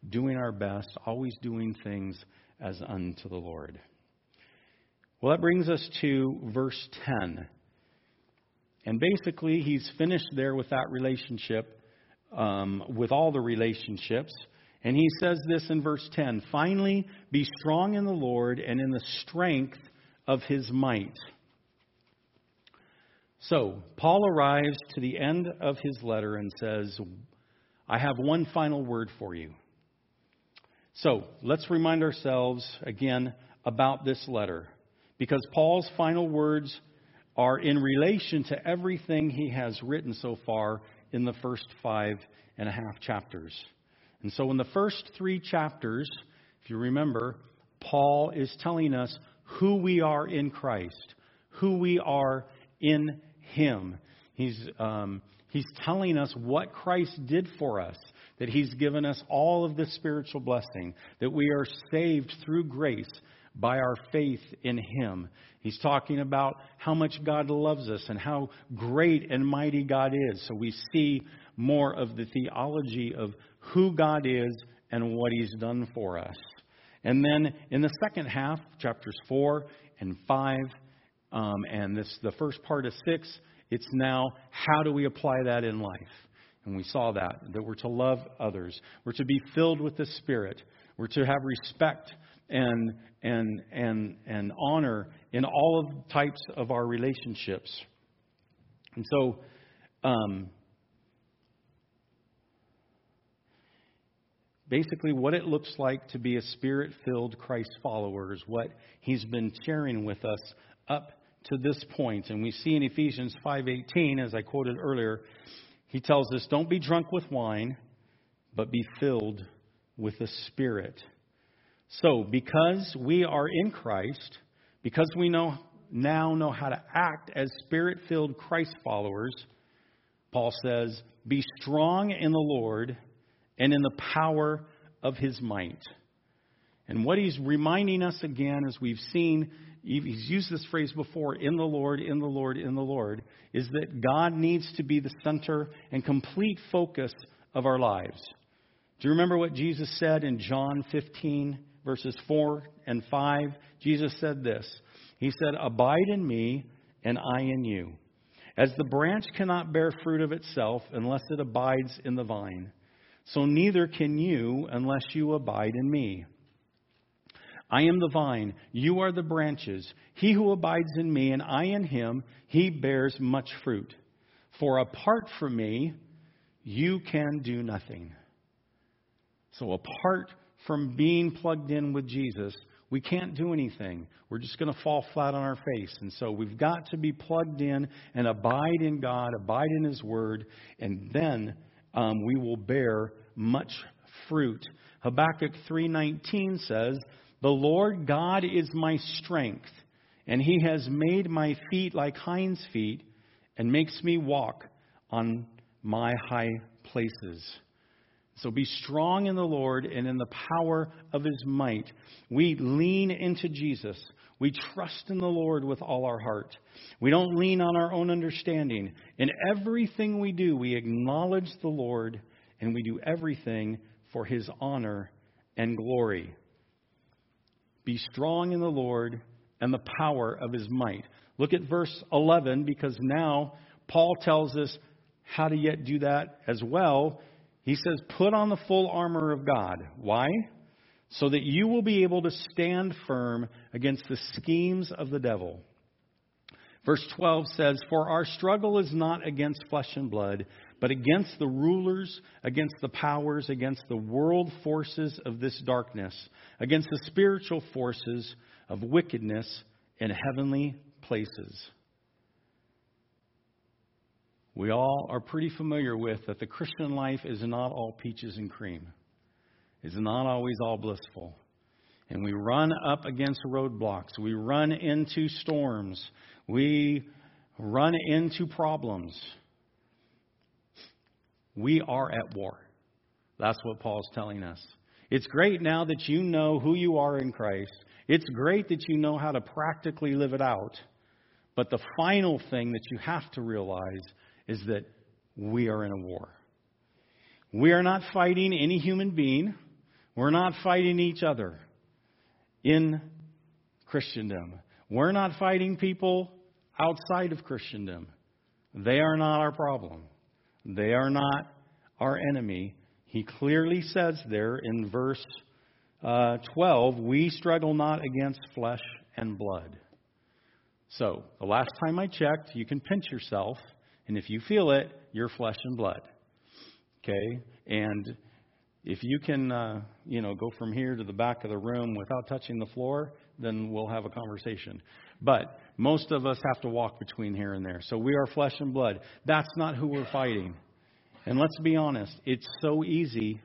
doing our best, always doing things as unto the Lord. Well, that brings us to verse 10. And basically, he's finished there with that relationship um, with all the relationships. And he says this in verse 10 Finally, be strong in the Lord and in the strength of his might. So, Paul arrives to the end of his letter and says, I have one final word for you. So, let's remind ourselves again about this letter, because Paul's final words are in relation to everything he has written so far in the first five and a half chapters. And so, in the first three chapters, if you remember, Paul is telling us who we are in Christ, who we are in Him. He's, um, he's telling us what Christ did for us, that He's given us all of the spiritual blessing, that we are saved through grace by our faith in Him. He's talking about how much God loves us and how great and mighty God is. So we see more of the theology of who God is and what He's done for us. And then in the second half, chapters 4 and 5, um, and this the first part of 6, it's now how do we apply that in life? And we saw that, that we're to love others. We're to be filled with the Spirit. We're to have respect and, and, and, and honor in all of types of our relationships. And so, um, basically, what it looks like to be a spirit filled Christ follower is what he's been sharing with us up to this point. And we see in Ephesians 5:18 as I quoted earlier, he tells us don't be drunk with wine, but be filled with the Spirit. So, because we are in Christ, because we know now know how to act as spirit-filled Christ followers, Paul says, "Be strong in the Lord and in the power of his might." And what he's reminding us again, as we've seen, he's used this phrase before, in the Lord, in the Lord, in the Lord, is that God needs to be the center and complete focus of our lives. Do you remember what Jesus said in John 15? verses 4 and 5, Jesus said this. He said, Abide in me, and I in you. As the branch cannot bear fruit of itself unless it abides in the vine, so neither can you unless you abide in me. I am the vine, you are the branches. He who abides in me and I in him, he bears much fruit. For apart from me, you can do nothing. So apart from being plugged in with Jesus, we can't do anything. We're just going to fall flat on our face. And so we've got to be plugged in and abide in God, abide in His Word, and then um, we will bear much fruit. Habakkuk 3:19 says, "The Lord God is my strength, and He has made my feet like hinds' feet, and makes me walk on my high places." So be strong in the Lord and in the power of his might. We lean into Jesus. We trust in the Lord with all our heart. We don't lean on our own understanding. In everything we do, we acknowledge the Lord and we do everything for his honor and glory. Be strong in the Lord and the power of his might. Look at verse 11 because now Paul tells us how to yet do that as well he says, Put on the full armor of God. Why? So that you will be able to stand firm against the schemes of the devil. Verse 12 says, For our struggle is not against flesh and blood, but against the rulers, against the powers, against the world forces of this darkness, against the spiritual forces of wickedness in heavenly places we all are pretty familiar with that the Christian life is not all peaches and cream. It's not always all blissful. And we run up against roadblocks. We run into storms. We run into problems. We are at war. That's what Paul's telling us. It's great now that you know who you are in Christ. It's great that you know how to practically live it out. But the final thing that you have to realize is that we are in a war. We are not fighting any human being. We're not fighting each other in Christendom. We're not fighting people outside of Christendom. They are not our problem. They are not our enemy. He clearly says there in verse uh, 12, we struggle not against flesh and blood. So, the last time I checked, you can pinch yourself, and if you feel it, you're flesh and blood. Okay? And if you can, uh, you know, go from here to the back of the room without touching the floor, then we'll have a conversation. But most of us have to walk between here and there. So we are flesh and blood. That's not who we're fighting. And let's be honest, it's so easy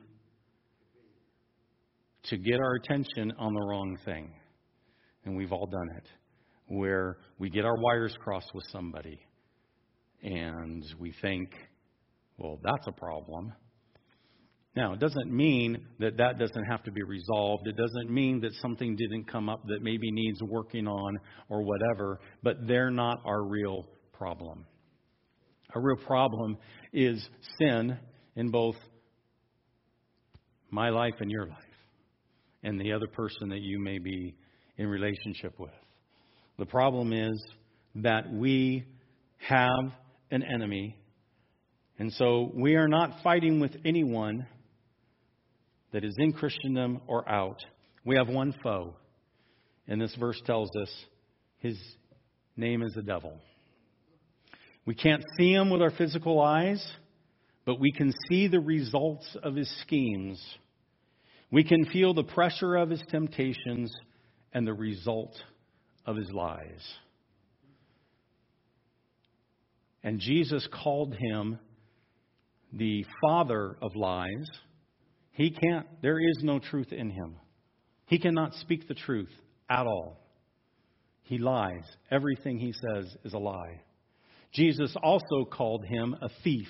to get our attention on the wrong thing. And we've all done it. Where we get our wires crossed with somebody and we think, well, that's a problem. Now, it doesn't mean that that doesn't have to be resolved. It doesn't mean that something didn't come up that maybe needs working on or whatever, but they're not our real problem. Our real problem is sin in both my life and your life, and the other person that you may be in relationship with. The problem is that we have an enemy, and so we are not fighting with anyone that is in Christendom or out. We have one foe. And this verse tells us his name is the devil. We can't see him with our physical eyes, but we can see the results of his schemes. We can feel the pressure of his temptations and the result of his lies. And Jesus called him the father of lies he can't, there is no truth in him. He cannot speak the truth at all. He lies. Everything he says is a lie. Jesus also called him a thief.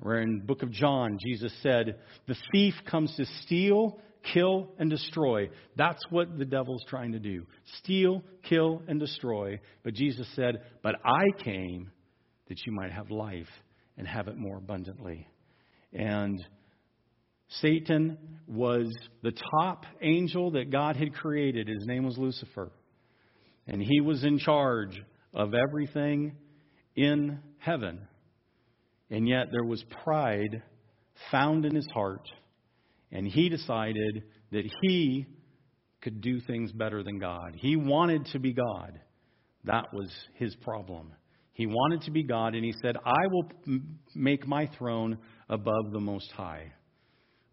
Where in the book of John, Jesus said, The thief comes to steal, kill, and destroy. That's what the devil's trying to do steal, kill, and destroy. But Jesus said, But I came that you might have life and have it more abundantly. And Satan was the top angel that God had created. His name was Lucifer. And he was in charge of everything in heaven. And yet there was pride found in his heart. And he decided that he could do things better than God. He wanted to be God. That was his problem. He wanted to be God, and he said, I will make my throne above the Most High.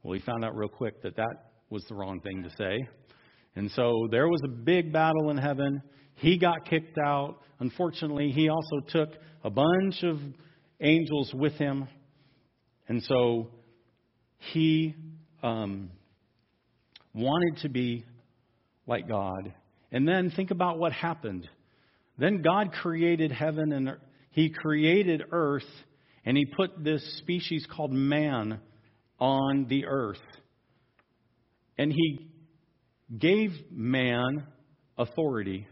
Well, he found out real quick that that was the wrong thing to say. And so there was a big battle in heaven. He got kicked out. Unfortunately, he also took a bunch of angels with him. And so he um, wanted to be like God. And then think about what happened. Then God created heaven and he created earth and he put this species called man on the earth. And he gave man authority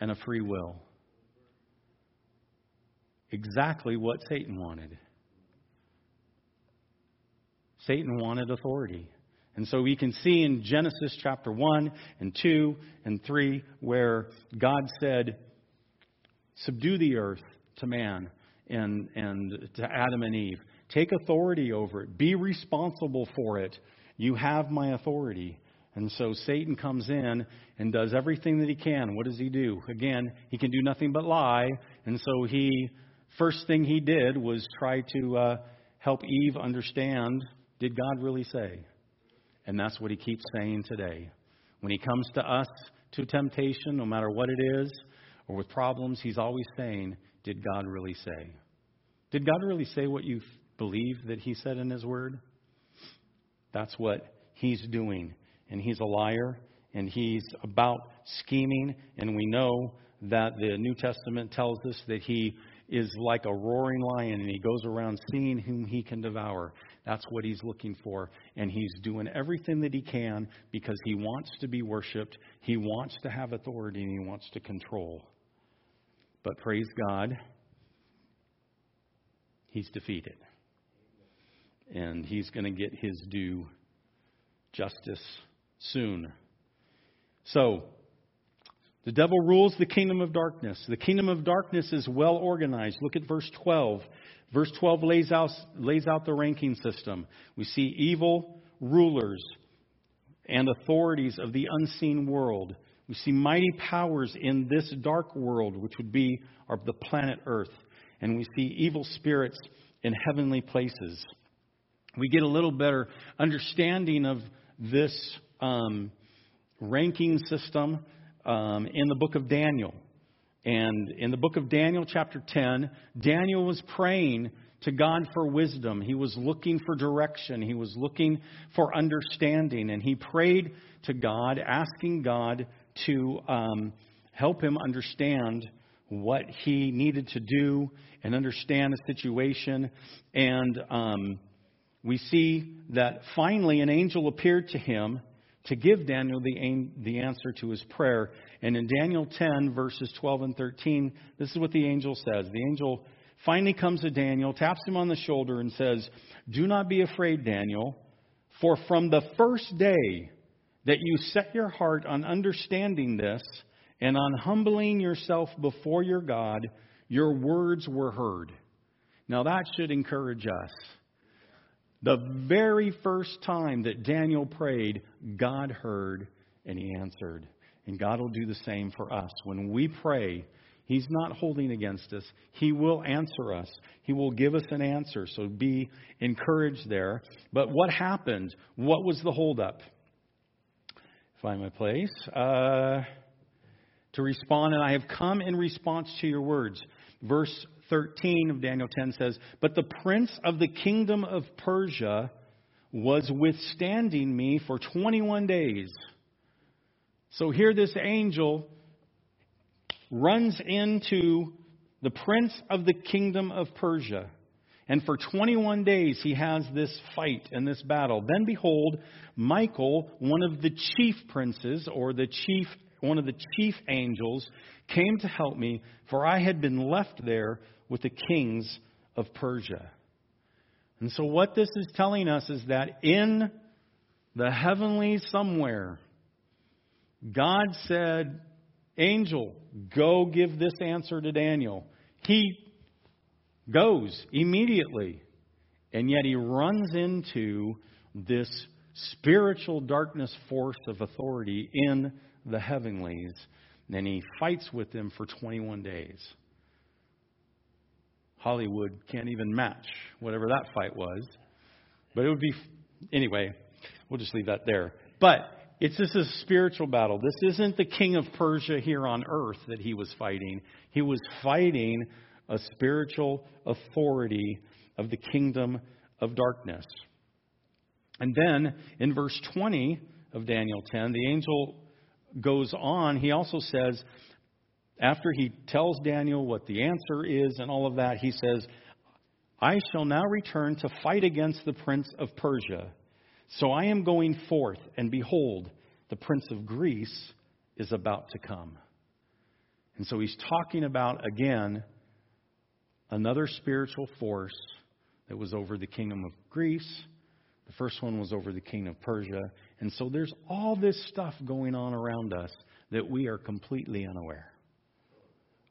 and a free will. Exactly what Satan wanted. Satan wanted authority. And so we can see in Genesis chapter 1 and 2 and 3 where God said, Subdue the earth to man and, and to Adam and Eve. Take authority over it. Be responsible for it. You have my authority. And so Satan comes in and does everything that he can. What does he do? Again, he can do nothing but lie. And so he, first thing he did was try to uh, help Eve understand did God really say? And that's what he keeps saying today. When he comes to us to temptation, no matter what it is, or with problems, he's always saying, Did God really say? Did God really say what you believe that he said in his word? That's what he's doing. And he's a liar, and he's about scheming. And we know that the New Testament tells us that he is like a roaring lion, and he goes around seeing whom he can devour. That's what he's looking for. And he's doing everything that he can because he wants to be worshiped, he wants to have authority, and he wants to control. But praise God, he's defeated and he's going to get his due justice soon. So, The devil rules the kingdom of darkness. The kingdom of darkness is well organized. Look at verse 12. Verse 12 lays out, lays out the ranking system. We see evil rulers and authorities of the unseen world. We see mighty powers in this dark world, which would be our, the planet Earth. And we see evil spirits in heavenly places. We get a little better understanding of this um, ranking system um, in the book of Daniel. And in the book of Daniel, chapter 10, Daniel was praying to God for wisdom. He was looking for direction. He was looking for understanding. And he prayed to God, asking God to um, help him understand what he needed to do and understand the situation. And um, we see that finally an angel appeared to him to give Daniel the, the answer to his prayer. And in Daniel 10, verses 12 and 13, this is what the angel says. The angel finally comes to Daniel, taps him on the shoulder, and says, Do not be afraid, Daniel, for from the first day that you set your heart on understanding this and on humbling yourself before your God, your words were heard. Now that should encourage us. The very first time that Daniel prayed, God heard and he answered. And God will do the same for us. When we pray, He's not holding against us. He will answer us. He will give us an answer. So be encouraged there. But what happened? What was the holdup? Find my place. Uh, to respond, and I have come in response to your words. Verse 13 of Daniel 10 says, But the prince of the kingdom of Persia was withstanding me for 21 days. So here this angel runs into the prince of the kingdom of Persia. And for 21 days he has this fight and this battle. Then behold, Michael, one of the chief princes, or the chief, one of the chief angels, came to help me, for I had been left there with the kings of Persia. And so what this is telling us is that in the heavenly somewhere, God said, Angel, go give this answer to Daniel. He goes immediately, and yet he runs into this spiritual darkness force of authority in the heavenlies, and he fights with them for 21 days. Hollywood can't even match whatever that fight was. But it would be, anyway, we'll just leave that there. But it's this is a spiritual battle. This isn't the king of Persia here on earth that he was fighting. He was fighting a spiritual authority of the kingdom of darkness. And then in verse 20 of Daniel 10, the angel goes on. He also says, after he tells Daniel what the answer is and all of that, he says, I shall now return to fight against the prince of Persia. So I am going forth, and behold, the prince of Greece is about to come. And so he's talking about, again, another spiritual force that was over the kingdom of Greece. The first one was over the king of Persia. And so there's all this stuff going on around us that we are completely unaware.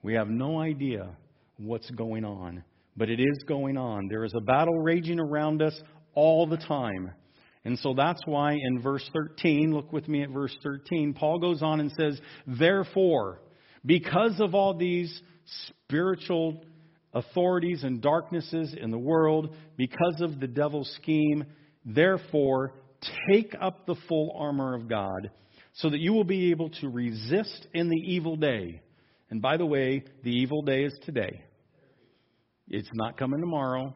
We have no idea what's going on, but it is going on. There is a battle raging around us all the time. And so that's why in verse 13, look with me at verse 13, Paul goes on and says, Therefore, because of all these spiritual authorities and darknesses in the world, because of the devil's scheme, therefore, take up the full armor of God, so that you will be able to resist in the evil day. And by the way, the evil day is today. It's not coming tomorrow,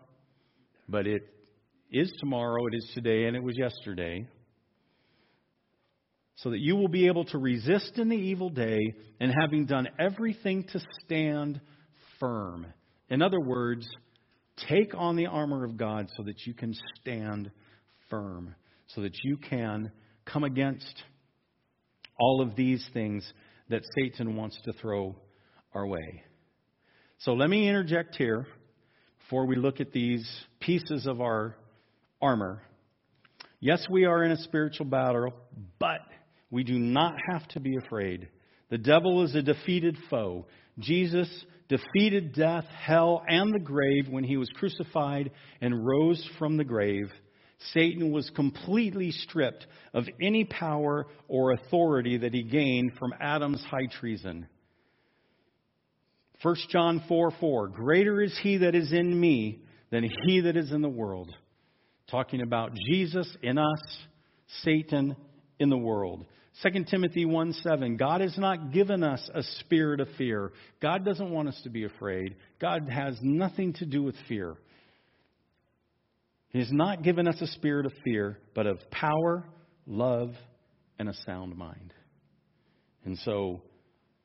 but it is tomorrow, it is today, and it was yesterday. So that you will be able to resist in the evil day and having done everything to stand firm. In other words, take on the armor of God so that you can stand firm, so that you can come against all of these things that Satan wants to throw our way. So let me interject here before we look at these pieces of our armor. Yes, we are in a spiritual battle, but we do not have to be afraid. The devil is a defeated foe. Jesus defeated death, hell, and the grave when he was crucified and rose from the grave. Satan was completely stripped of any power or authority that he gained from Adam's high treason. 1 John 4 4 Greater is he that is in me than he that is in the world. Talking about Jesus in us, Satan in the world. 2 Timothy 1 7, God has not given us a spirit of fear. God doesn't want us to be afraid. God has nothing to do with fear. He has not given us a spirit of fear, but of power, love, and a sound mind. And so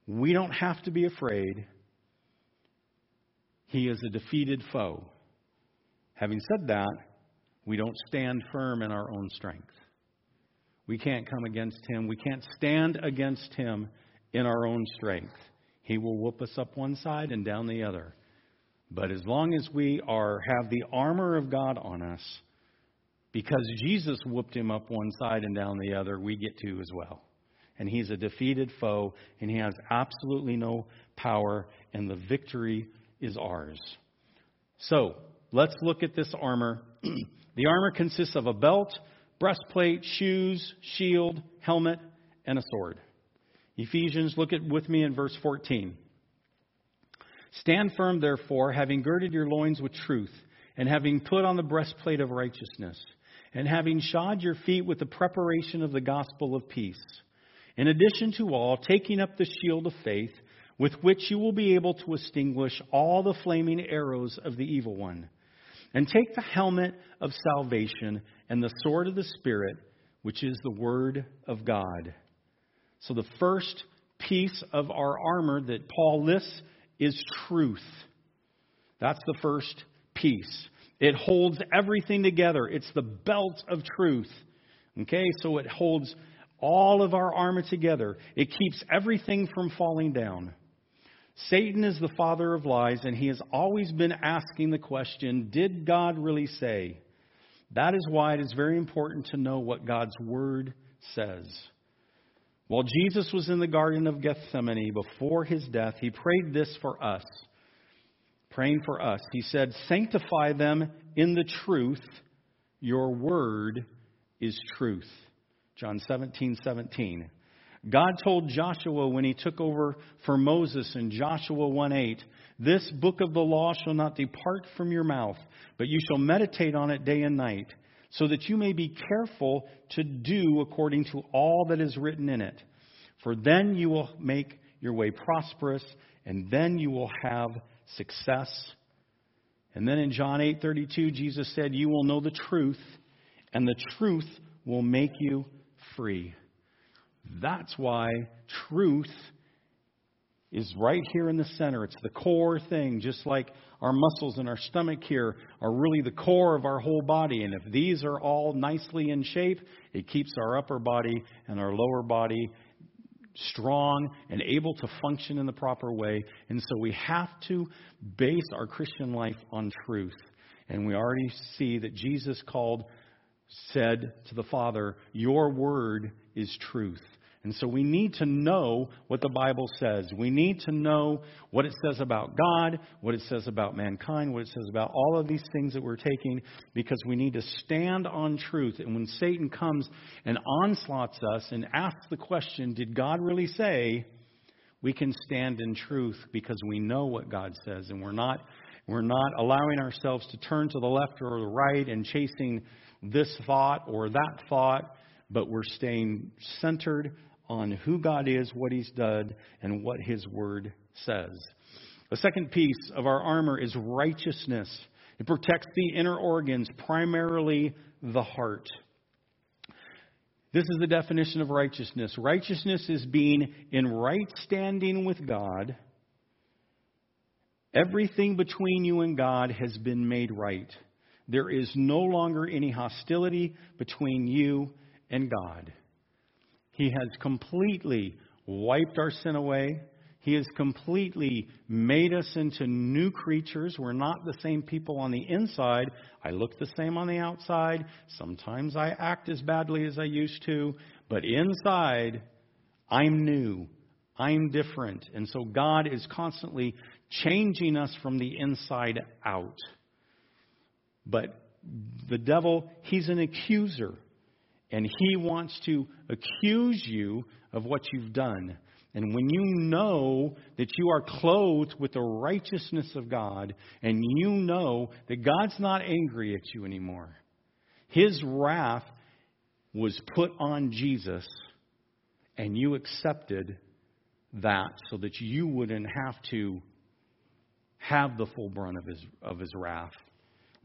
we don't have to be afraid. He is a defeated foe. Having said that, we don't stand firm in our own strength. We can't come against him. We can't stand against him in our own strength. He will whoop us up one side and down the other. But as long as we are have the armor of God on us, because Jesus whooped him up one side and down the other, we get to as well. And he's a defeated foe, and he has absolutely no power, and the victory is ours. So, let's look at this armor. the armor consists of a belt, breastplate, shoes, shield, helmet, and a sword. Ephesians, look at with me in verse 14. Stand firm, therefore, having girded your loins with truth, and having put on the breastplate of righteousness, and having shod your feet with the preparation of the gospel of peace. In addition to all, taking up the shield of faith, with which you will be able to extinguish all the flaming arrows of the evil one. And take the helmet of salvation and the sword of the Spirit, which is the Word of God. So, the first piece of our armor that Paul lists is truth. That's the first piece. It holds everything together. It's the belt of truth. Okay, so it holds all of our armor together. It keeps everything from falling down. Satan is the father of lies, and he has always been asking the question Did God really say? That is why it is very important to know what God's word says. While Jesus was in the Garden of Gethsemane before his death, he prayed this for us. Praying for us. He said, Sanctify them in the truth. Your word is truth. John 17, 17. God told Joshua when he took over for Moses in Joshua 1 8, This book of the law shall not depart from your mouth, but you shall meditate on it day and night, so that you may be careful to do according to all that is written in it. For then you will make your way prosperous, and then you will have success. And then in John 8:32 Jesus said, "You will know the truth, and the truth will make you free." That's why truth is right here in the center. It's the core thing, just like our muscles in our stomach here are really the core of our whole body. And if these are all nicely in shape, it keeps our upper body and our lower body strong and able to function in the proper way. And so we have to base our Christian life on truth. And we already see that Jesus called, said to the Father, Your word is truth. And so we need to know what the Bible says. We need to know what it says about God, what it says about mankind, what it says about all of these things that we're taking, because we need to stand on truth. And when Satan comes and onslaughts us and asks the question, Did God really say? We can stand in truth because we know what God says, and we're not, we're not allowing ourselves to turn to the left or the right and chasing this thought or that thought, but we're staying centered on who God is, what He's done, and what His Word says. The second piece of our armor is righteousness. It protects the inner organs, primarily the heart. This is the definition of righteousness. Righteousness is being in right standing with God. Everything between you and God has been made right. There is no longer any hostility between you and God. He has completely wiped our sin away. He has completely made us into new creatures. We're not the same people on the inside. I look the same on the outside. Sometimes I act as badly as I used to. But inside, I'm new. I'm different. And so God is constantly changing us from the inside out. But the devil, he's an accuser. And he wants to accuse you of what you've done. And when you know that you are clothed with the righteousness of God, and you know that God's not angry at you anymore, His wrath was put on Jesus, and you accepted that so that you wouldn't have to have the full brunt of his, of his wrath.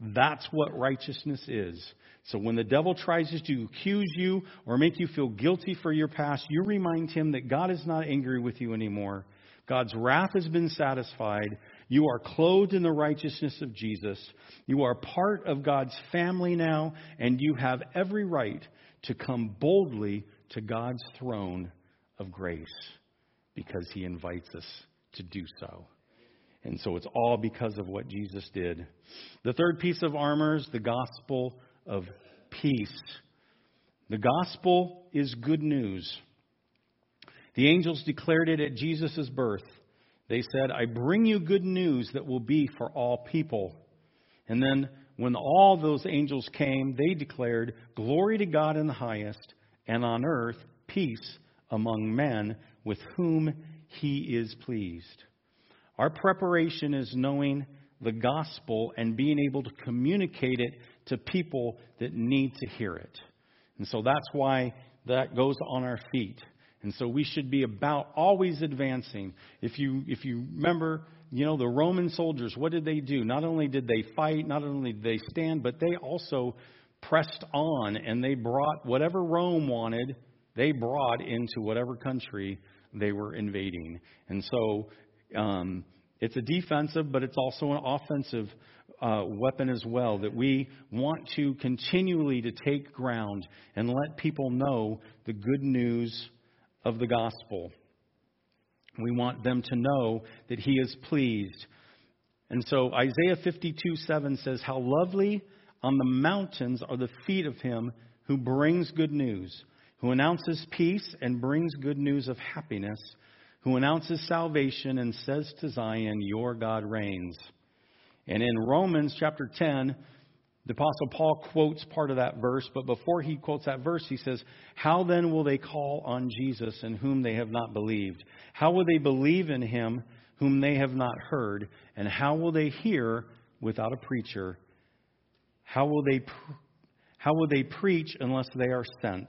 That's what righteousness is. So when the devil tries to accuse you or make you feel guilty for your past, you remind him that God is not angry with you anymore. God's wrath has been satisfied. You are clothed in the righteousness of Jesus. You are part of God's family now, and you have every right to come boldly to God's throne of grace because he invites us to do so. And so it's all because of what Jesus did. The third piece of armor is the gospel of peace. The gospel is good news. The angels declared it at Jesus' birth. They said, I bring you good news that will be for all people. And then when all those angels came, they declared, Glory to God in the highest, and on earth peace among men with whom he is pleased. Our preparation is knowing the gospel and being able to communicate it to people that need to hear it. And so that's why that goes on our feet. And so we should be about always advancing. If you if you remember, you know, the Roman soldiers, what did they do? Not only did they fight, not only did they stand, but they also pressed on and they brought whatever Rome wanted, they brought into whatever country they were invading. And so um, it's a defensive, but it's also an offensive uh, weapon as well that we want to continually to take ground and let people know the good news of the gospel. We want them to know that he is pleased. And so Isaiah 52 7 says, How lovely on the mountains are the feet of him who brings good news, who announces peace and brings good news of happiness who announces salvation and says to Zion, Your God reigns. And in Romans chapter 10, the Apostle Paul quotes part of that verse, but before he quotes that verse, he says, How then will they call on Jesus in whom they have not believed? How will they believe in him whom they have not heard? And how will they hear without a preacher? How will they, how will they preach unless they are sent?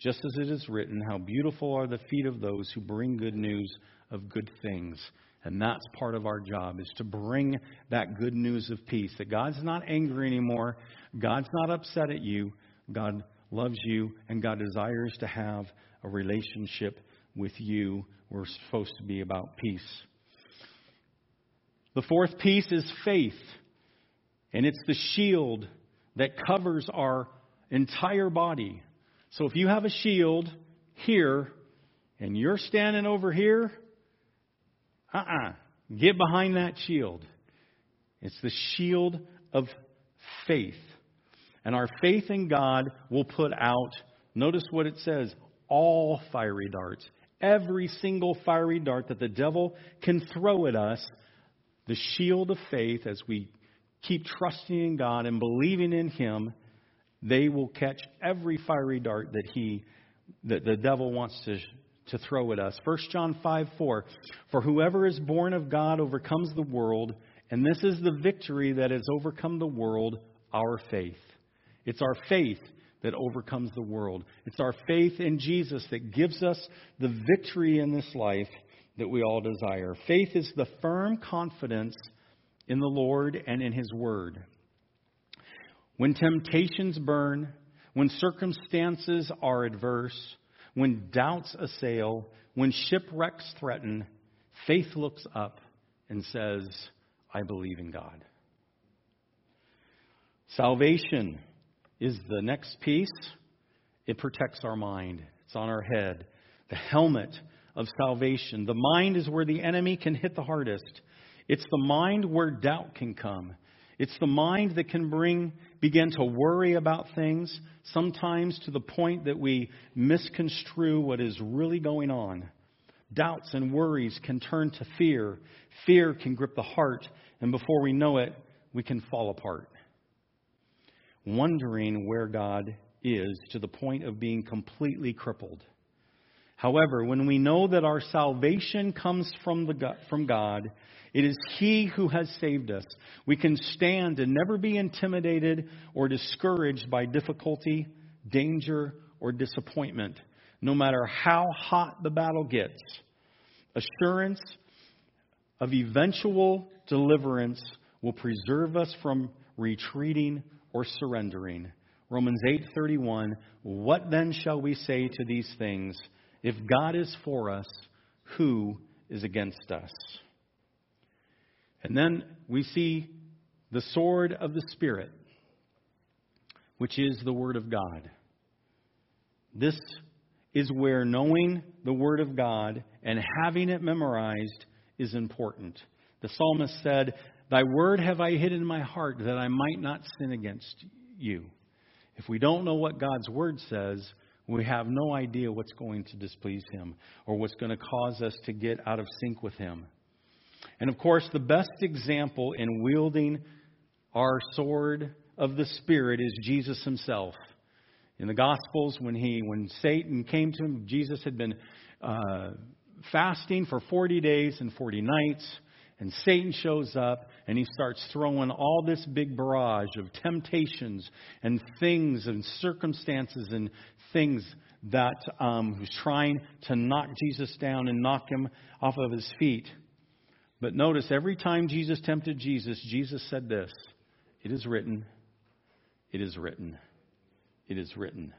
Just as it is written, How beautiful are the feet of those who bring good news of good things. And that's part of our job, is to bring that good news of peace. That God's not angry anymore. God's not upset at you. God loves you, and God desires to have a relationship with you. We're supposed to be about peace. The fourth piece is faith, and it's the shield that covers our entire body. So if you have a shield here and you're standing over here, uh uh-uh, uh get behind that shield. It's the shield of faith. And our faith in God will put out, notice what it says, all fiery darts. Every single fiery dart that the devil can throw at us, the shield of faith, as we keep trusting in God and believing in Him, they will catch every fiery dart that he that the devil wants to to throw at us. 1 John 5 4. For whoever is born of God overcomes the world, and this is the victory that has overcome the world, our faith. It's our faith that overcomes the world. It's our faith in Jesus that gives us the victory in this life that we all desire. Faith is the firm confidence in the Lord and in His Word. When temptations burn, when circumstances are adverse, when doubts assail, when shipwrecks threaten, faith looks up and says, I believe in God. Salvation is the next piece. It protects our mind, it's on our head. The helmet of salvation. The mind is where the enemy can hit the hardest. It's the mind where doubt can come. It's the mind that can bring, begin to worry about things, sometimes to the point that we misconstrue what is really going on. Doubts and worries can turn to fear. Fear can grip the heart, and before we know it, we can fall apart. Wondering where God is to the point of being completely crippled. However, when we know that our salvation comes from, the, from God, it is He who has saved us. We can stand and never be intimidated or discouraged by difficulty, danger, or disappointment, no matter how hot the battle gets. Assurance of eventual deliverance will preserve us from retreating or surrendering. Romans 8:31 What then shall we say to these things if God is for us who is against us? And then we see the sword of the spirit which is the word of God. This is where knowing the word of God and having it memorized is important. The psalmist said Thy word have I hid in my heart that I might not sin against you. If we don't know what God's word says, we have no idea what's going to displease him or what's going to cause us to get out of sync with him. And of course, the best example in wielding our sword of the Spirit is Jesus himself. In the Gospels, when he, when Satan came to him, Jesus had been uh, fasting for 40 days and 40 nights. And Satan shows up and he starts throwing all this big barrage of temptations and things and circumstances and things that um, was trying to knock Jesus down and knock him off of his feet. But notice every time Jesus tempted Jesus, Jesus said this It is written, it is written, it is written.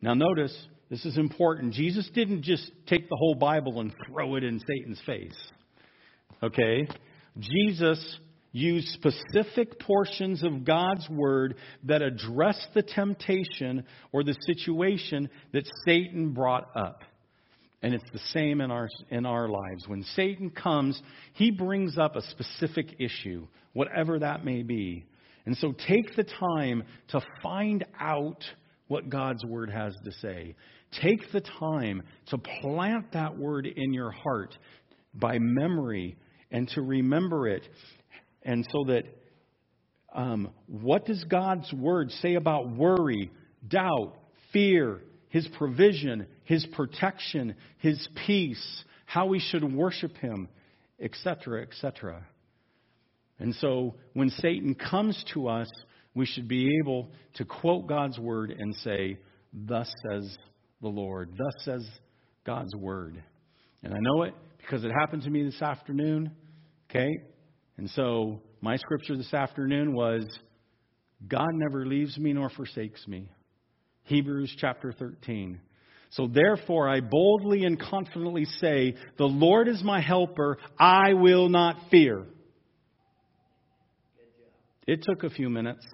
Now, notice, this is important. Jesus didn't just take the whole Bible and throw it in Satan's face. Okay? Jesus used specific portions of God's word that address the temptation or the situation that Satan brought up. And it's the same in our, in our lives. When Satan comes, he brings up a specific issue, whatever that may be. And so take the time to find out what God's word has to say. Take the time to plant that word in your heart by memory and to remember it. And so that um, what does God's word say about worry, doubt, fear, his provision, his protection, his peace, how we should worship him, etc., etc. And so when Satan comes to us, we should be able to quote God's word and say, Thus says the Lord, thus says God's word. And I know it because it happened to me this afternoon. Okay? And so my scripture this afternoon was God never leaves me nor forsakes me. Hebrews chapter 13. So therefore, I boldly and confidently say, The Lord is my helper. I will not fear. It took a few minutes,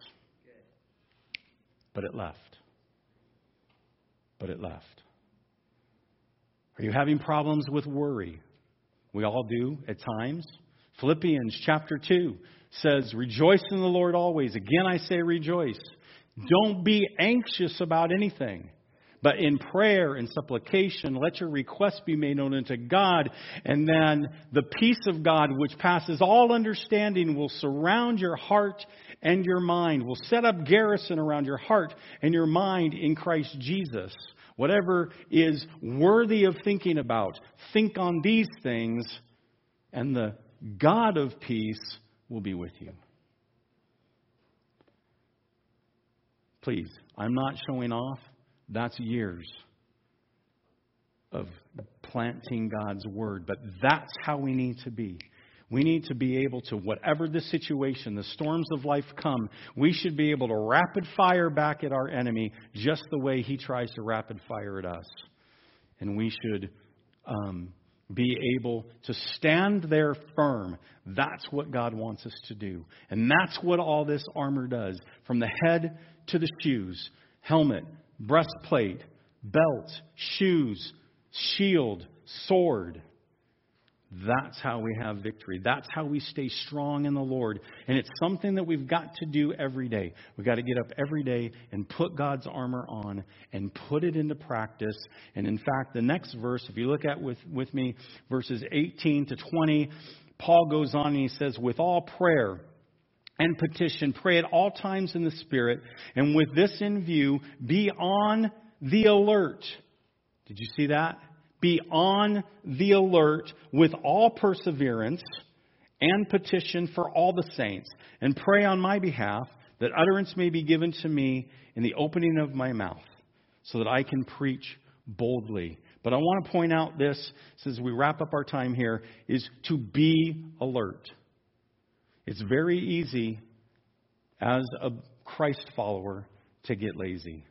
but it left. But it left. Are you having problems with worry? We all do at times. Philippians chapter 2 says, Rejoice in the Lord always. Again, I say rejoice. Don't be anxious about anything. But in prayer and supplication, let your requests be made known unto God. And then the peace of God, which passes all understanding, will surround your heart and your mind, will set up garrison around your heart and your mind in Christ Jesus. Whatever is worthy of thinking about, think on these things, and the God of peace will be with you. Please, I'm not showing off. That's years of planting God's word, but that's how we need to be. We need to be able to, whatever the situation, the storms of life come, we should be able to rapid fire back at our enemy just the way he tries to rapid fire at us. And we should um, be able to stand there firm. That's what God wants us to do. And that's what all this armor does from the head to the shoes helmet, breastplate, belt, shoes, shield, sword. That's how we have victory. That's how we stay strong in the Lord. And it's something that we've got to do every day. We've got to get up every day and put God's armor on and put it into practice. And in fact, the next verse, if you look at with, with me, verses 18 to 20, Paul goes on and he says, With all prayer, and petition. Pray at all times in the Spirit, and with this in view, be on the alert. Did you see that? Be on the alert with all perseverance and petition for all the saints, and pray on my behalf that utterance may be given to me in the opening of my mouth, so that I can preach boldly. But I want to point out this, as we wrap up our time here, is to be alert. It's very easy as a Christ follower to get lazy.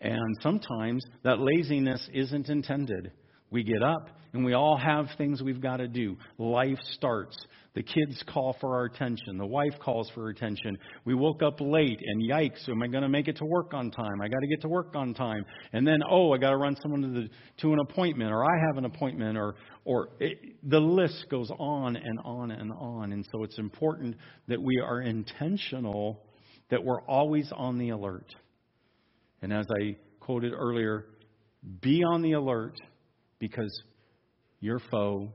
And sometimes that laziness isn't intended. We get up and we all have things we've got to do. Life starts. The kids call for our attention. The wife calls for attention. We woke up late and yikes, am I going to make it to work on time? I got to get to work on time. And then, oh, I got to run someone to, the, to an appointment or I have an appointment or, or it, the list goes on and on and on. And so it's important that we are intentional, that we're always on the alert. And as I quoted earlier, be on the alert because your foe,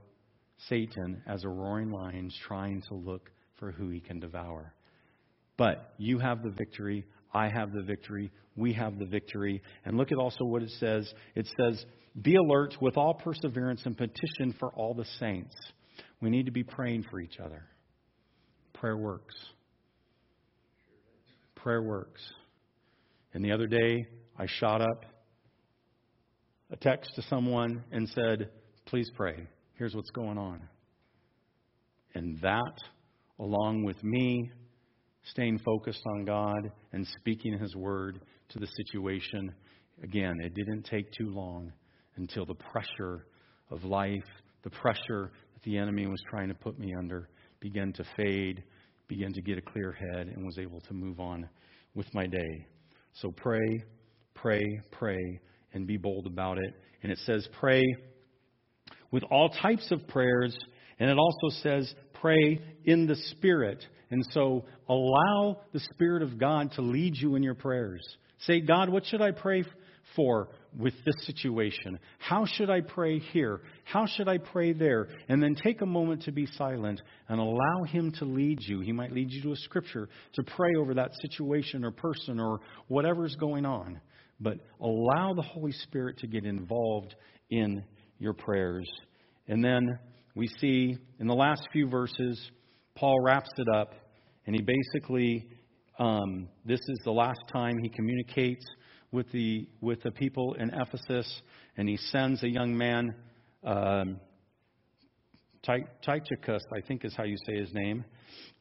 Satan, as a roaring lion, is trying to look for who he can devour. But you have the victory. I have the victory. We have the victory. And look at also what it says. It says, Be alert with all perseverance and petition for all the saints. We need to be praying for each other. Prayer works. Prayer works. And the other day, I shot up a text to someone and said, Please pray. Here's what's going on. And that, along with me staying focused on God and speaking His word to the situation, again, it didn't take too long until the pressure of life, the pressure that the enemy was trying to put me under, began to fade, began to get a clear head, and was able to move on with my day. So pray, pray, pray, and be bold about it. And it says, pray with all types of prayers. And it also says, pray in the Spirit. And so allow the Spirit of God to lead you in your prayers. Say, God, what should I pray for with this situation? How should I pray here? How should I pray there? And then take a moment to be silent and allow Him to lead you. He might lead you to a scripture to pray over that situation or person or whatever's going on. But allow the Holy Spirit to get involved in your prayers. And then we see in the last few verses, Paul wraps it up, and he basically, um, this is the last time he communicates with the with the people in Ephesus, and he sends a young man, um, Tychicus, I think is how you say his name.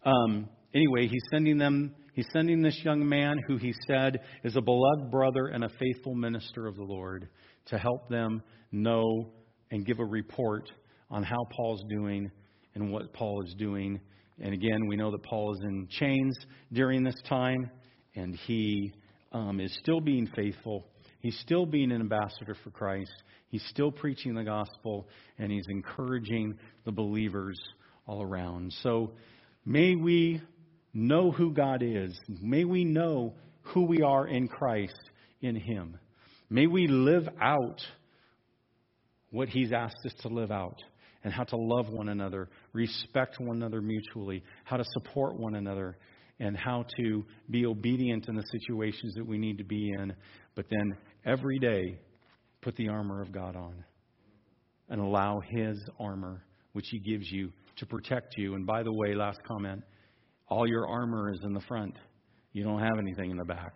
Um, anyway, he's sending them. He's sending this young man who he said is a beloved brother and a faithful minister of the Lord to help them know and give a report on how Paul's doing and what Paul is doing. And again, we know that Paul is in chains during this time, and he um, is still being faithful. He's still being an ambassador for Christ. He's still preaching the gospel, and he's encouraging the believers all around. So may we know who God is. May we know who we are in Christ in Him. May we live out what He's asked us to live out and how to love one another, respect one another mutually, how to support one another, and how to be obedient in the situations that we need to be in. But then every day, put the armor of God on and allow His armor, which He gives you, to protect you. And by the way, last comment all your armor is in the front, you don't have anything in the back.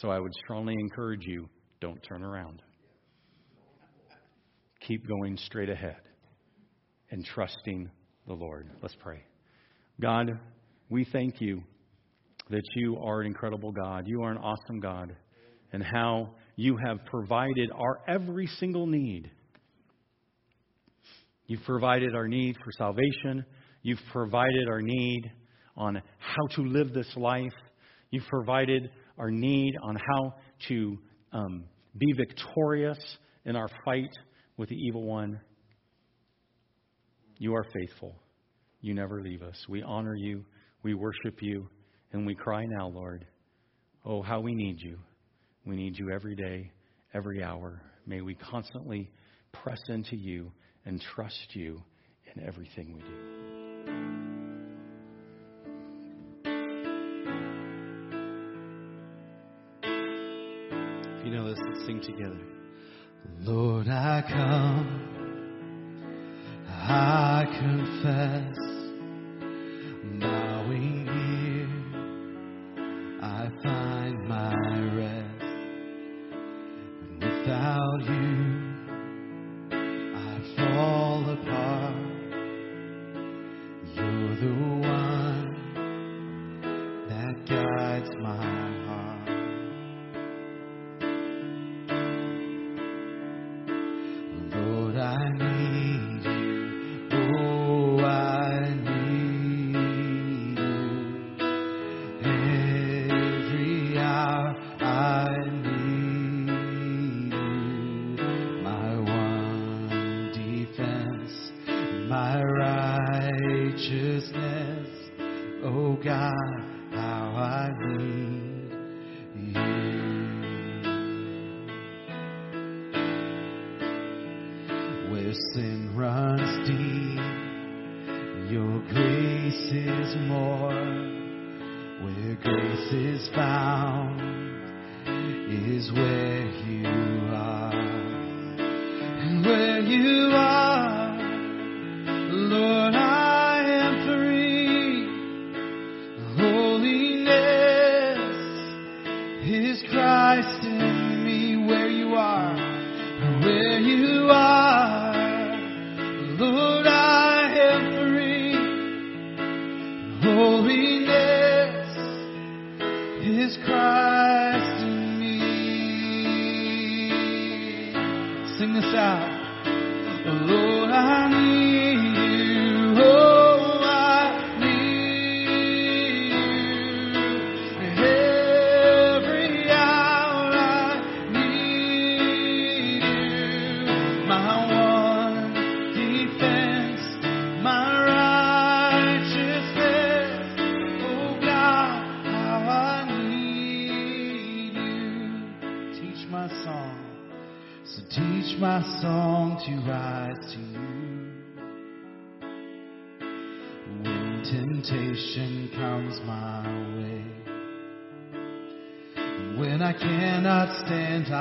So I would strongly encourage you don't turn around keep going straight ahead and trusting the Lord. Let's pray. God, we thank you that you are an incredible God. You are an awesome God. And how you have provided our every single need. You've provided our need for salvation. You've provided our need on how to live this life. You've provided our need on how to um, be victorious in our fight with the evil one. You are faithful. You never leave us. We honor you. We worship you. And we cry now, Lord, oh, how we need you. We need you every day, every hour. May we constantly press into you and trust you in everything we do. you know this, let's sing together. Lord, I come, I confess.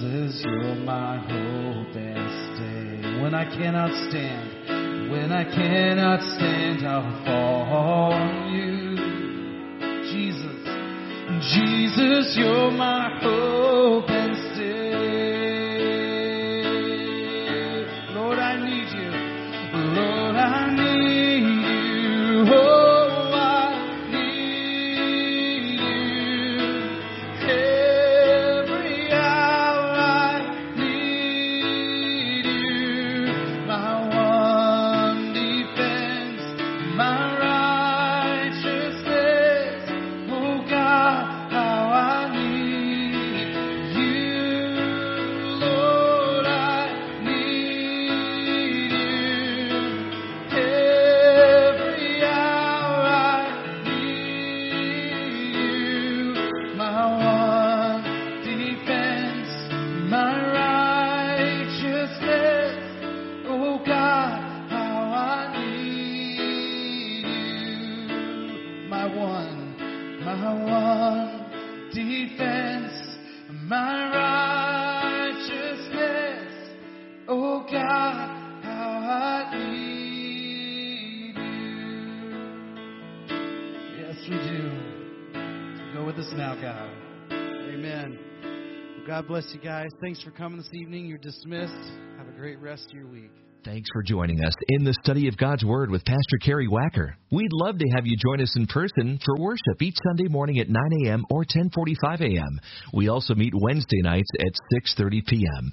Jesus, you're my hope and stay. When I cannot stand, when I cannot stand, I'll fall on you. Jesus, Jesus, you're my hope. bless you guys. Thanks for coming this evening. You're dismissed. Have a great rest of your week. Thanks for joining us in the study of God's Word with Pastor Kerry Wacker. We'd love to have you join us in person for worship each Sunday morning at 9 a.m. or 10:45 a.m. We also meet Wednesday nights at 6:30 p.m.